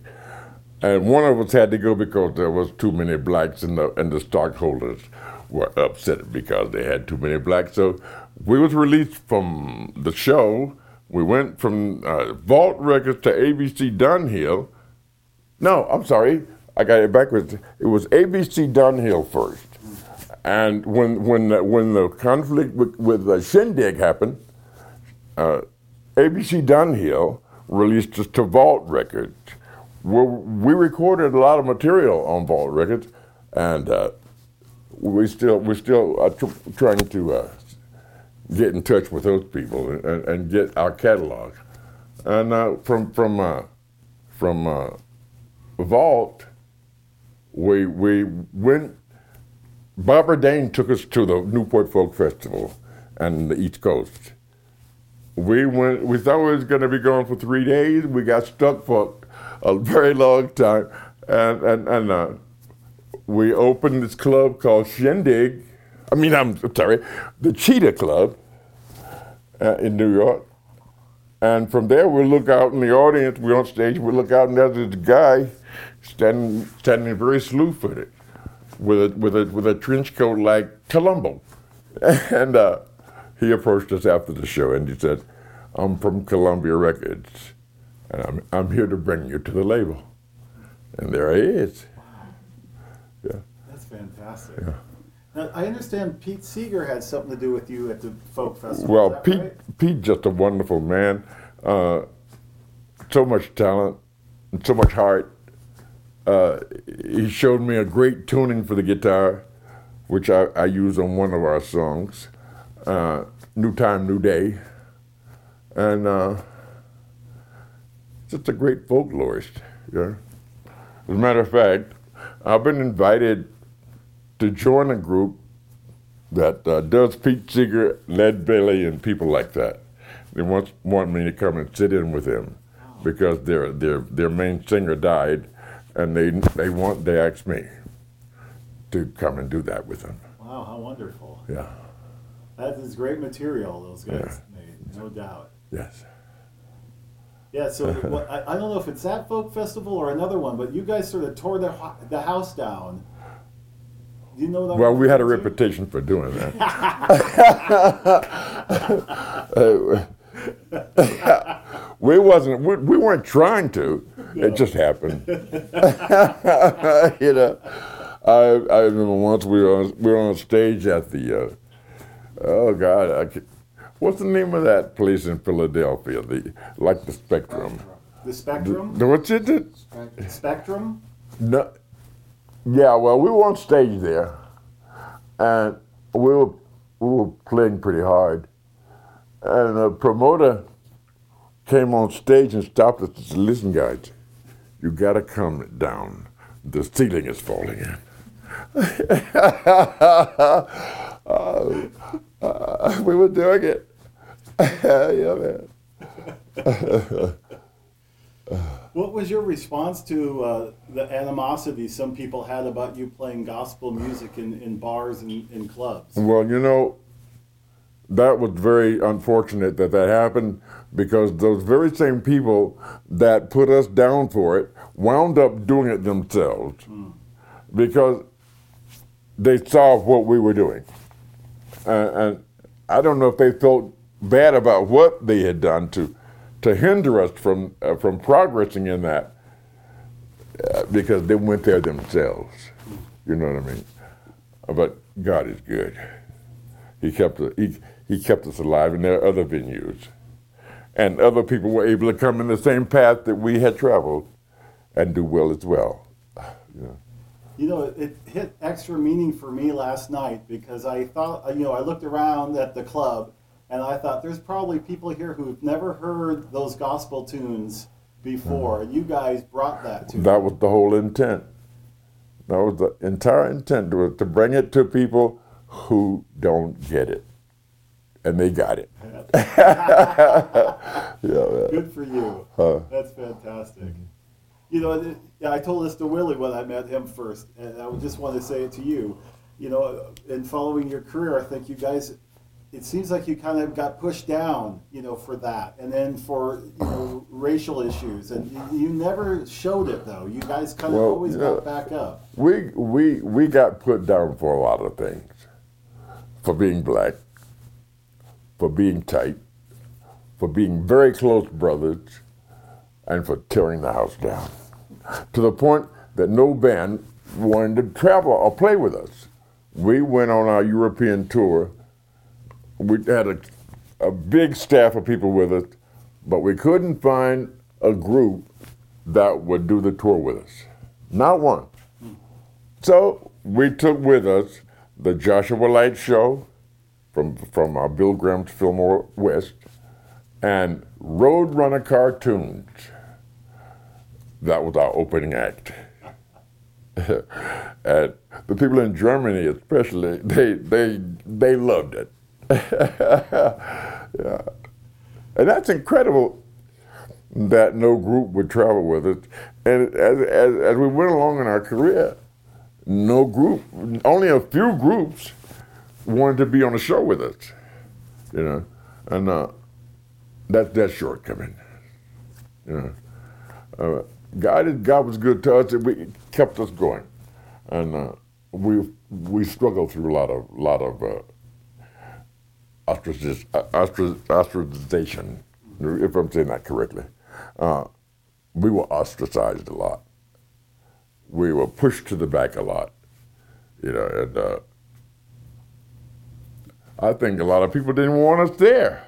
and one of us had to go because there was too many blacks and the and the stockholders were upset because they had too many blacks. So we was released from the show. We went from uh, Vault Records to ABC Dunhill. No, I'm sorry, I got it backwards. It was ABC Dunhill first, and when when the, when the conflict with, with the Shindig happened, uh, ABC Dunhill released us to Vault Records well, we recorded a lot of material on Vault Records, and uh, we still we're still uh, tr- trying to uh, get in touch with those people and, and get our catalog. And uh, from from uh, from uh, Vault, we we went Barbara Dane took us to the Newport Folk Festival and the East Coast. We went. We thought we was going to be gone for three days. We got stuck for a very long time, and and and uh, we opened this club called Shindig. I mean, I'm sorry, the Cheetah Club uh, in New York. And from there, we look out in the audience. We're on stage. We look out, and there's this guy standing, standing very slew-footed, with a with a with a trench coat like Columbo. And uh, he approached us after the show, and he said, "I'm from Columbia Records, and I'm I'm here to bring you to the label." And there he is. Yeah. That's fantastic. Now, I understand Pete Seeger had something to do with you at the folk festival. Well, Pete, right? Pete, just a wonderful man. Uh, so much talent, and so much heart. Uh, he showed me a great tuning for the guitar, which I, I use on one of our songs, uh, "New Time, New Day," and uh, just a great folklorist. Yeah. As a matter of fact, I've been invited to join a group that uh, does Pete Seeger, Led Belly, and people like that. They want want me to come and sit in with them because their their their main singer died, and they they want they asked me to come and do that with them. Wow, how wonderful. Yeah. That is great material those guys made, no doubt. Yes. Yeah, so what, I, I don't know if it's that folk festival or another one, but you guys sort of tore the, the house down. Do you know that? Well, we had a reputation. for doing that. Uh, we wasn't. We, we weren't trying to. It just happened. you know. I I remember once we were on, we were on stage at the. Uh, oh God, I what's the name of that place in Philadelphia? The like the Spectrum. The Spectrum? The- What's it? the- Spectrum? No. Yeah, well, we were on stage there, and we were we were playing pretty hard, and the promoter came on stage and stopped us and said, "Listen, guys, you got to come down. The ceiling is falling in." Uh, uh, we were doing it. yeah, man. What was your response to uh, the animosity some people had about you playing gospel music in, in bars and in clubs? Well, you know, that was very unfortunate that that happened because those very same people that put us down for it wound up doing it themselves because they saw what we were doing. And, and I don't know if they felt bad about what they had done to to hinder us from uh, from progressing in that uh, because they went there themselves. You know what I mean? But God is good. He kept he, he kept us alive, and there are other venues, and other people were able to come in the same path that we had traveled, and do well as well. You know. You know, it hit extra meaning for me last night because I thought, you know, I looked around at the club and I thought there's probably people here who've never heard those gospel tunes before. And you guys brought that to That was the whole intent. That was the entire intent was to bring it to people who don't get it, and they got it. yeah, man. Good for you. Huh. That's fantastic. You know, I told this to Willie when I met him first, and I just want to say it to you. You know, in following your career, I think you guys, it seems like you kind of got pushed down, you know, for that, and then for you know racial issues, and you, you never showed it though. You guys kind of Well, always yeah. got back up. We we we got put down for a lot of things, for being black, for being tight, for being very close brothers, and for tearing the house down, to the point that no band wanted to travel or play with us. We went on our European tour. We had a, a big staff of people with us, but we couldn't find a group that would do the tour with us. Not one. So we took with us the Joshua Light Show from from our Bill Graham's Fillmore West and Roadrunner cartoons. That was our opening act. and the people in Germany, especially, they they they loved it. Yeah. And that's incredible that no group would travel with us. And as, as, as we went along in our career, no group, only a few groups wanted to be on the show with us, you know, and uh, that's that shortcoming, you know. Uh, God, God was good to us. We kept us going, and uh, we we struggled through a lot of lot of uh, ostracization, if I'm saying that correctly. Uh, we were ostracized a lot. We were pushed to the back a lot, you know, and uh, I think a lot of people didn't want us there,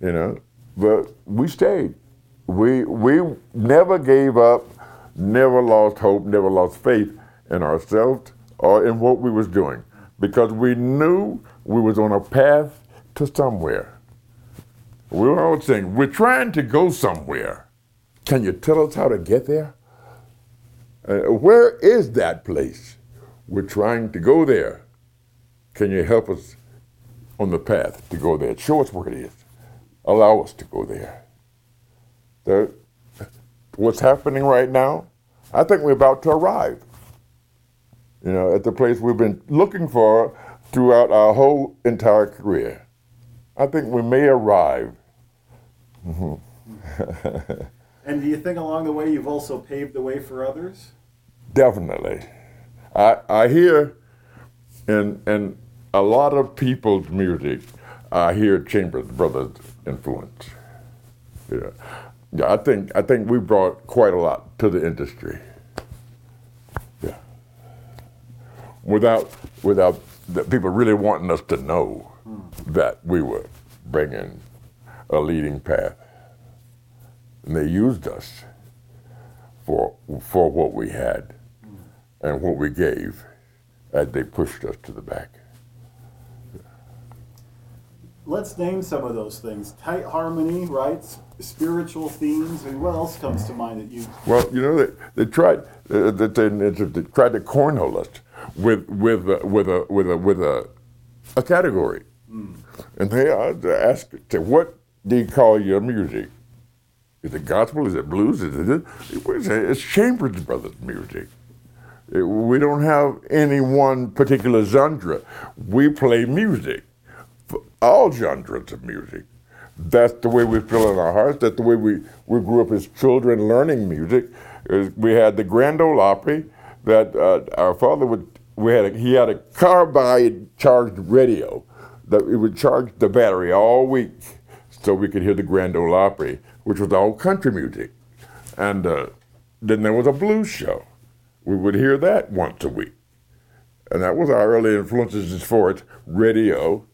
you know, but we stayed. We we never gave up, never lost hope, never lost faith in ourselves or in what we was doing, because we knew we was on a path to somewhere. We were all saying, we're trying to go somewhere. Can you tell us how to get there? Uh, where is that place? We're trying to go there. Can you help us on the path to go there? Show us where it is. Allow us to go there. The, what's happening right now, I think we're about to arrive. You know, at the place we've been looking for throughout our whole entire career. I think we may arrive. Mm-hmm. and do you think along the way you've also paved the way for others? Definitely. I, I hear in, in a lot of people's music, I hear Chambers Brothers influence. Yeah. Yeah, I think I think we brought quite a lot to the industry. Yeah. Without without the people really wanting us to know that we were bringing a leading path. And they used us for, for what we had and what we gave as they pushed us to the back. Let's name some of those things. Tight harmony, right? Spiritual themes. And what else comes to mind that you? Well, you know, they, they tried uh, they, they, they, tried to cornhole us with with uh, with a with a with a, a category. Mm. And they asked, say, what do you call your music? Is it gospel? Is it blues? Is it, it's Chambers Brothers music. we don't have any one particular genre. We play music, all genres of music. That's the way we feel in our hearts. That's the way we, we grew up as children learning music. We had the Grand Ole Opry that uh, our father would, we had a, he had a carbide charged radio that it would charge the battery all week so we could hear the Grand Ole Opry, which was all country music. And uh, then there was a blues show. We would hear that once a week. And that was our early influences as far as radio,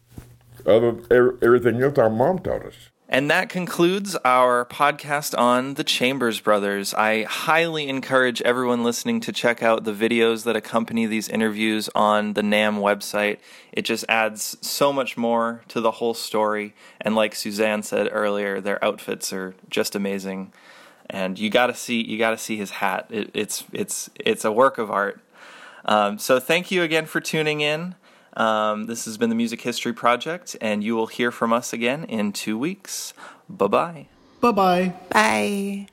other everything else our mom taught us. And that concludes our podcast on the Chambers Brothers. I highly encourage everyone listening to check out the videos that accompany these interviews on the NAMM website. It just adds so much more to the whole story. And like Suzanne said earlier, their outfits are just amazing. And you gotta see you gotta see his hat. It, it's it's it's a work of art. Um, so thank you again for tuning in. Um, this has been the Music History Project, and you will hear from us again in two weeks. Bye bye. Bye bye. Bye.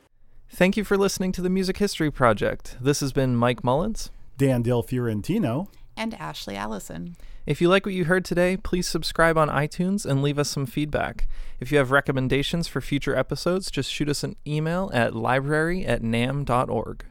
Thank you for listening to the Music History Project. This has been Mike Mullins, Dan Del Fiorentino, and Ashley Allison. If you like what you heard today, please subscribe on iTunes and leave us some feedback. If you have recommendations for future episodes, just shoot us an email at library at namm.org.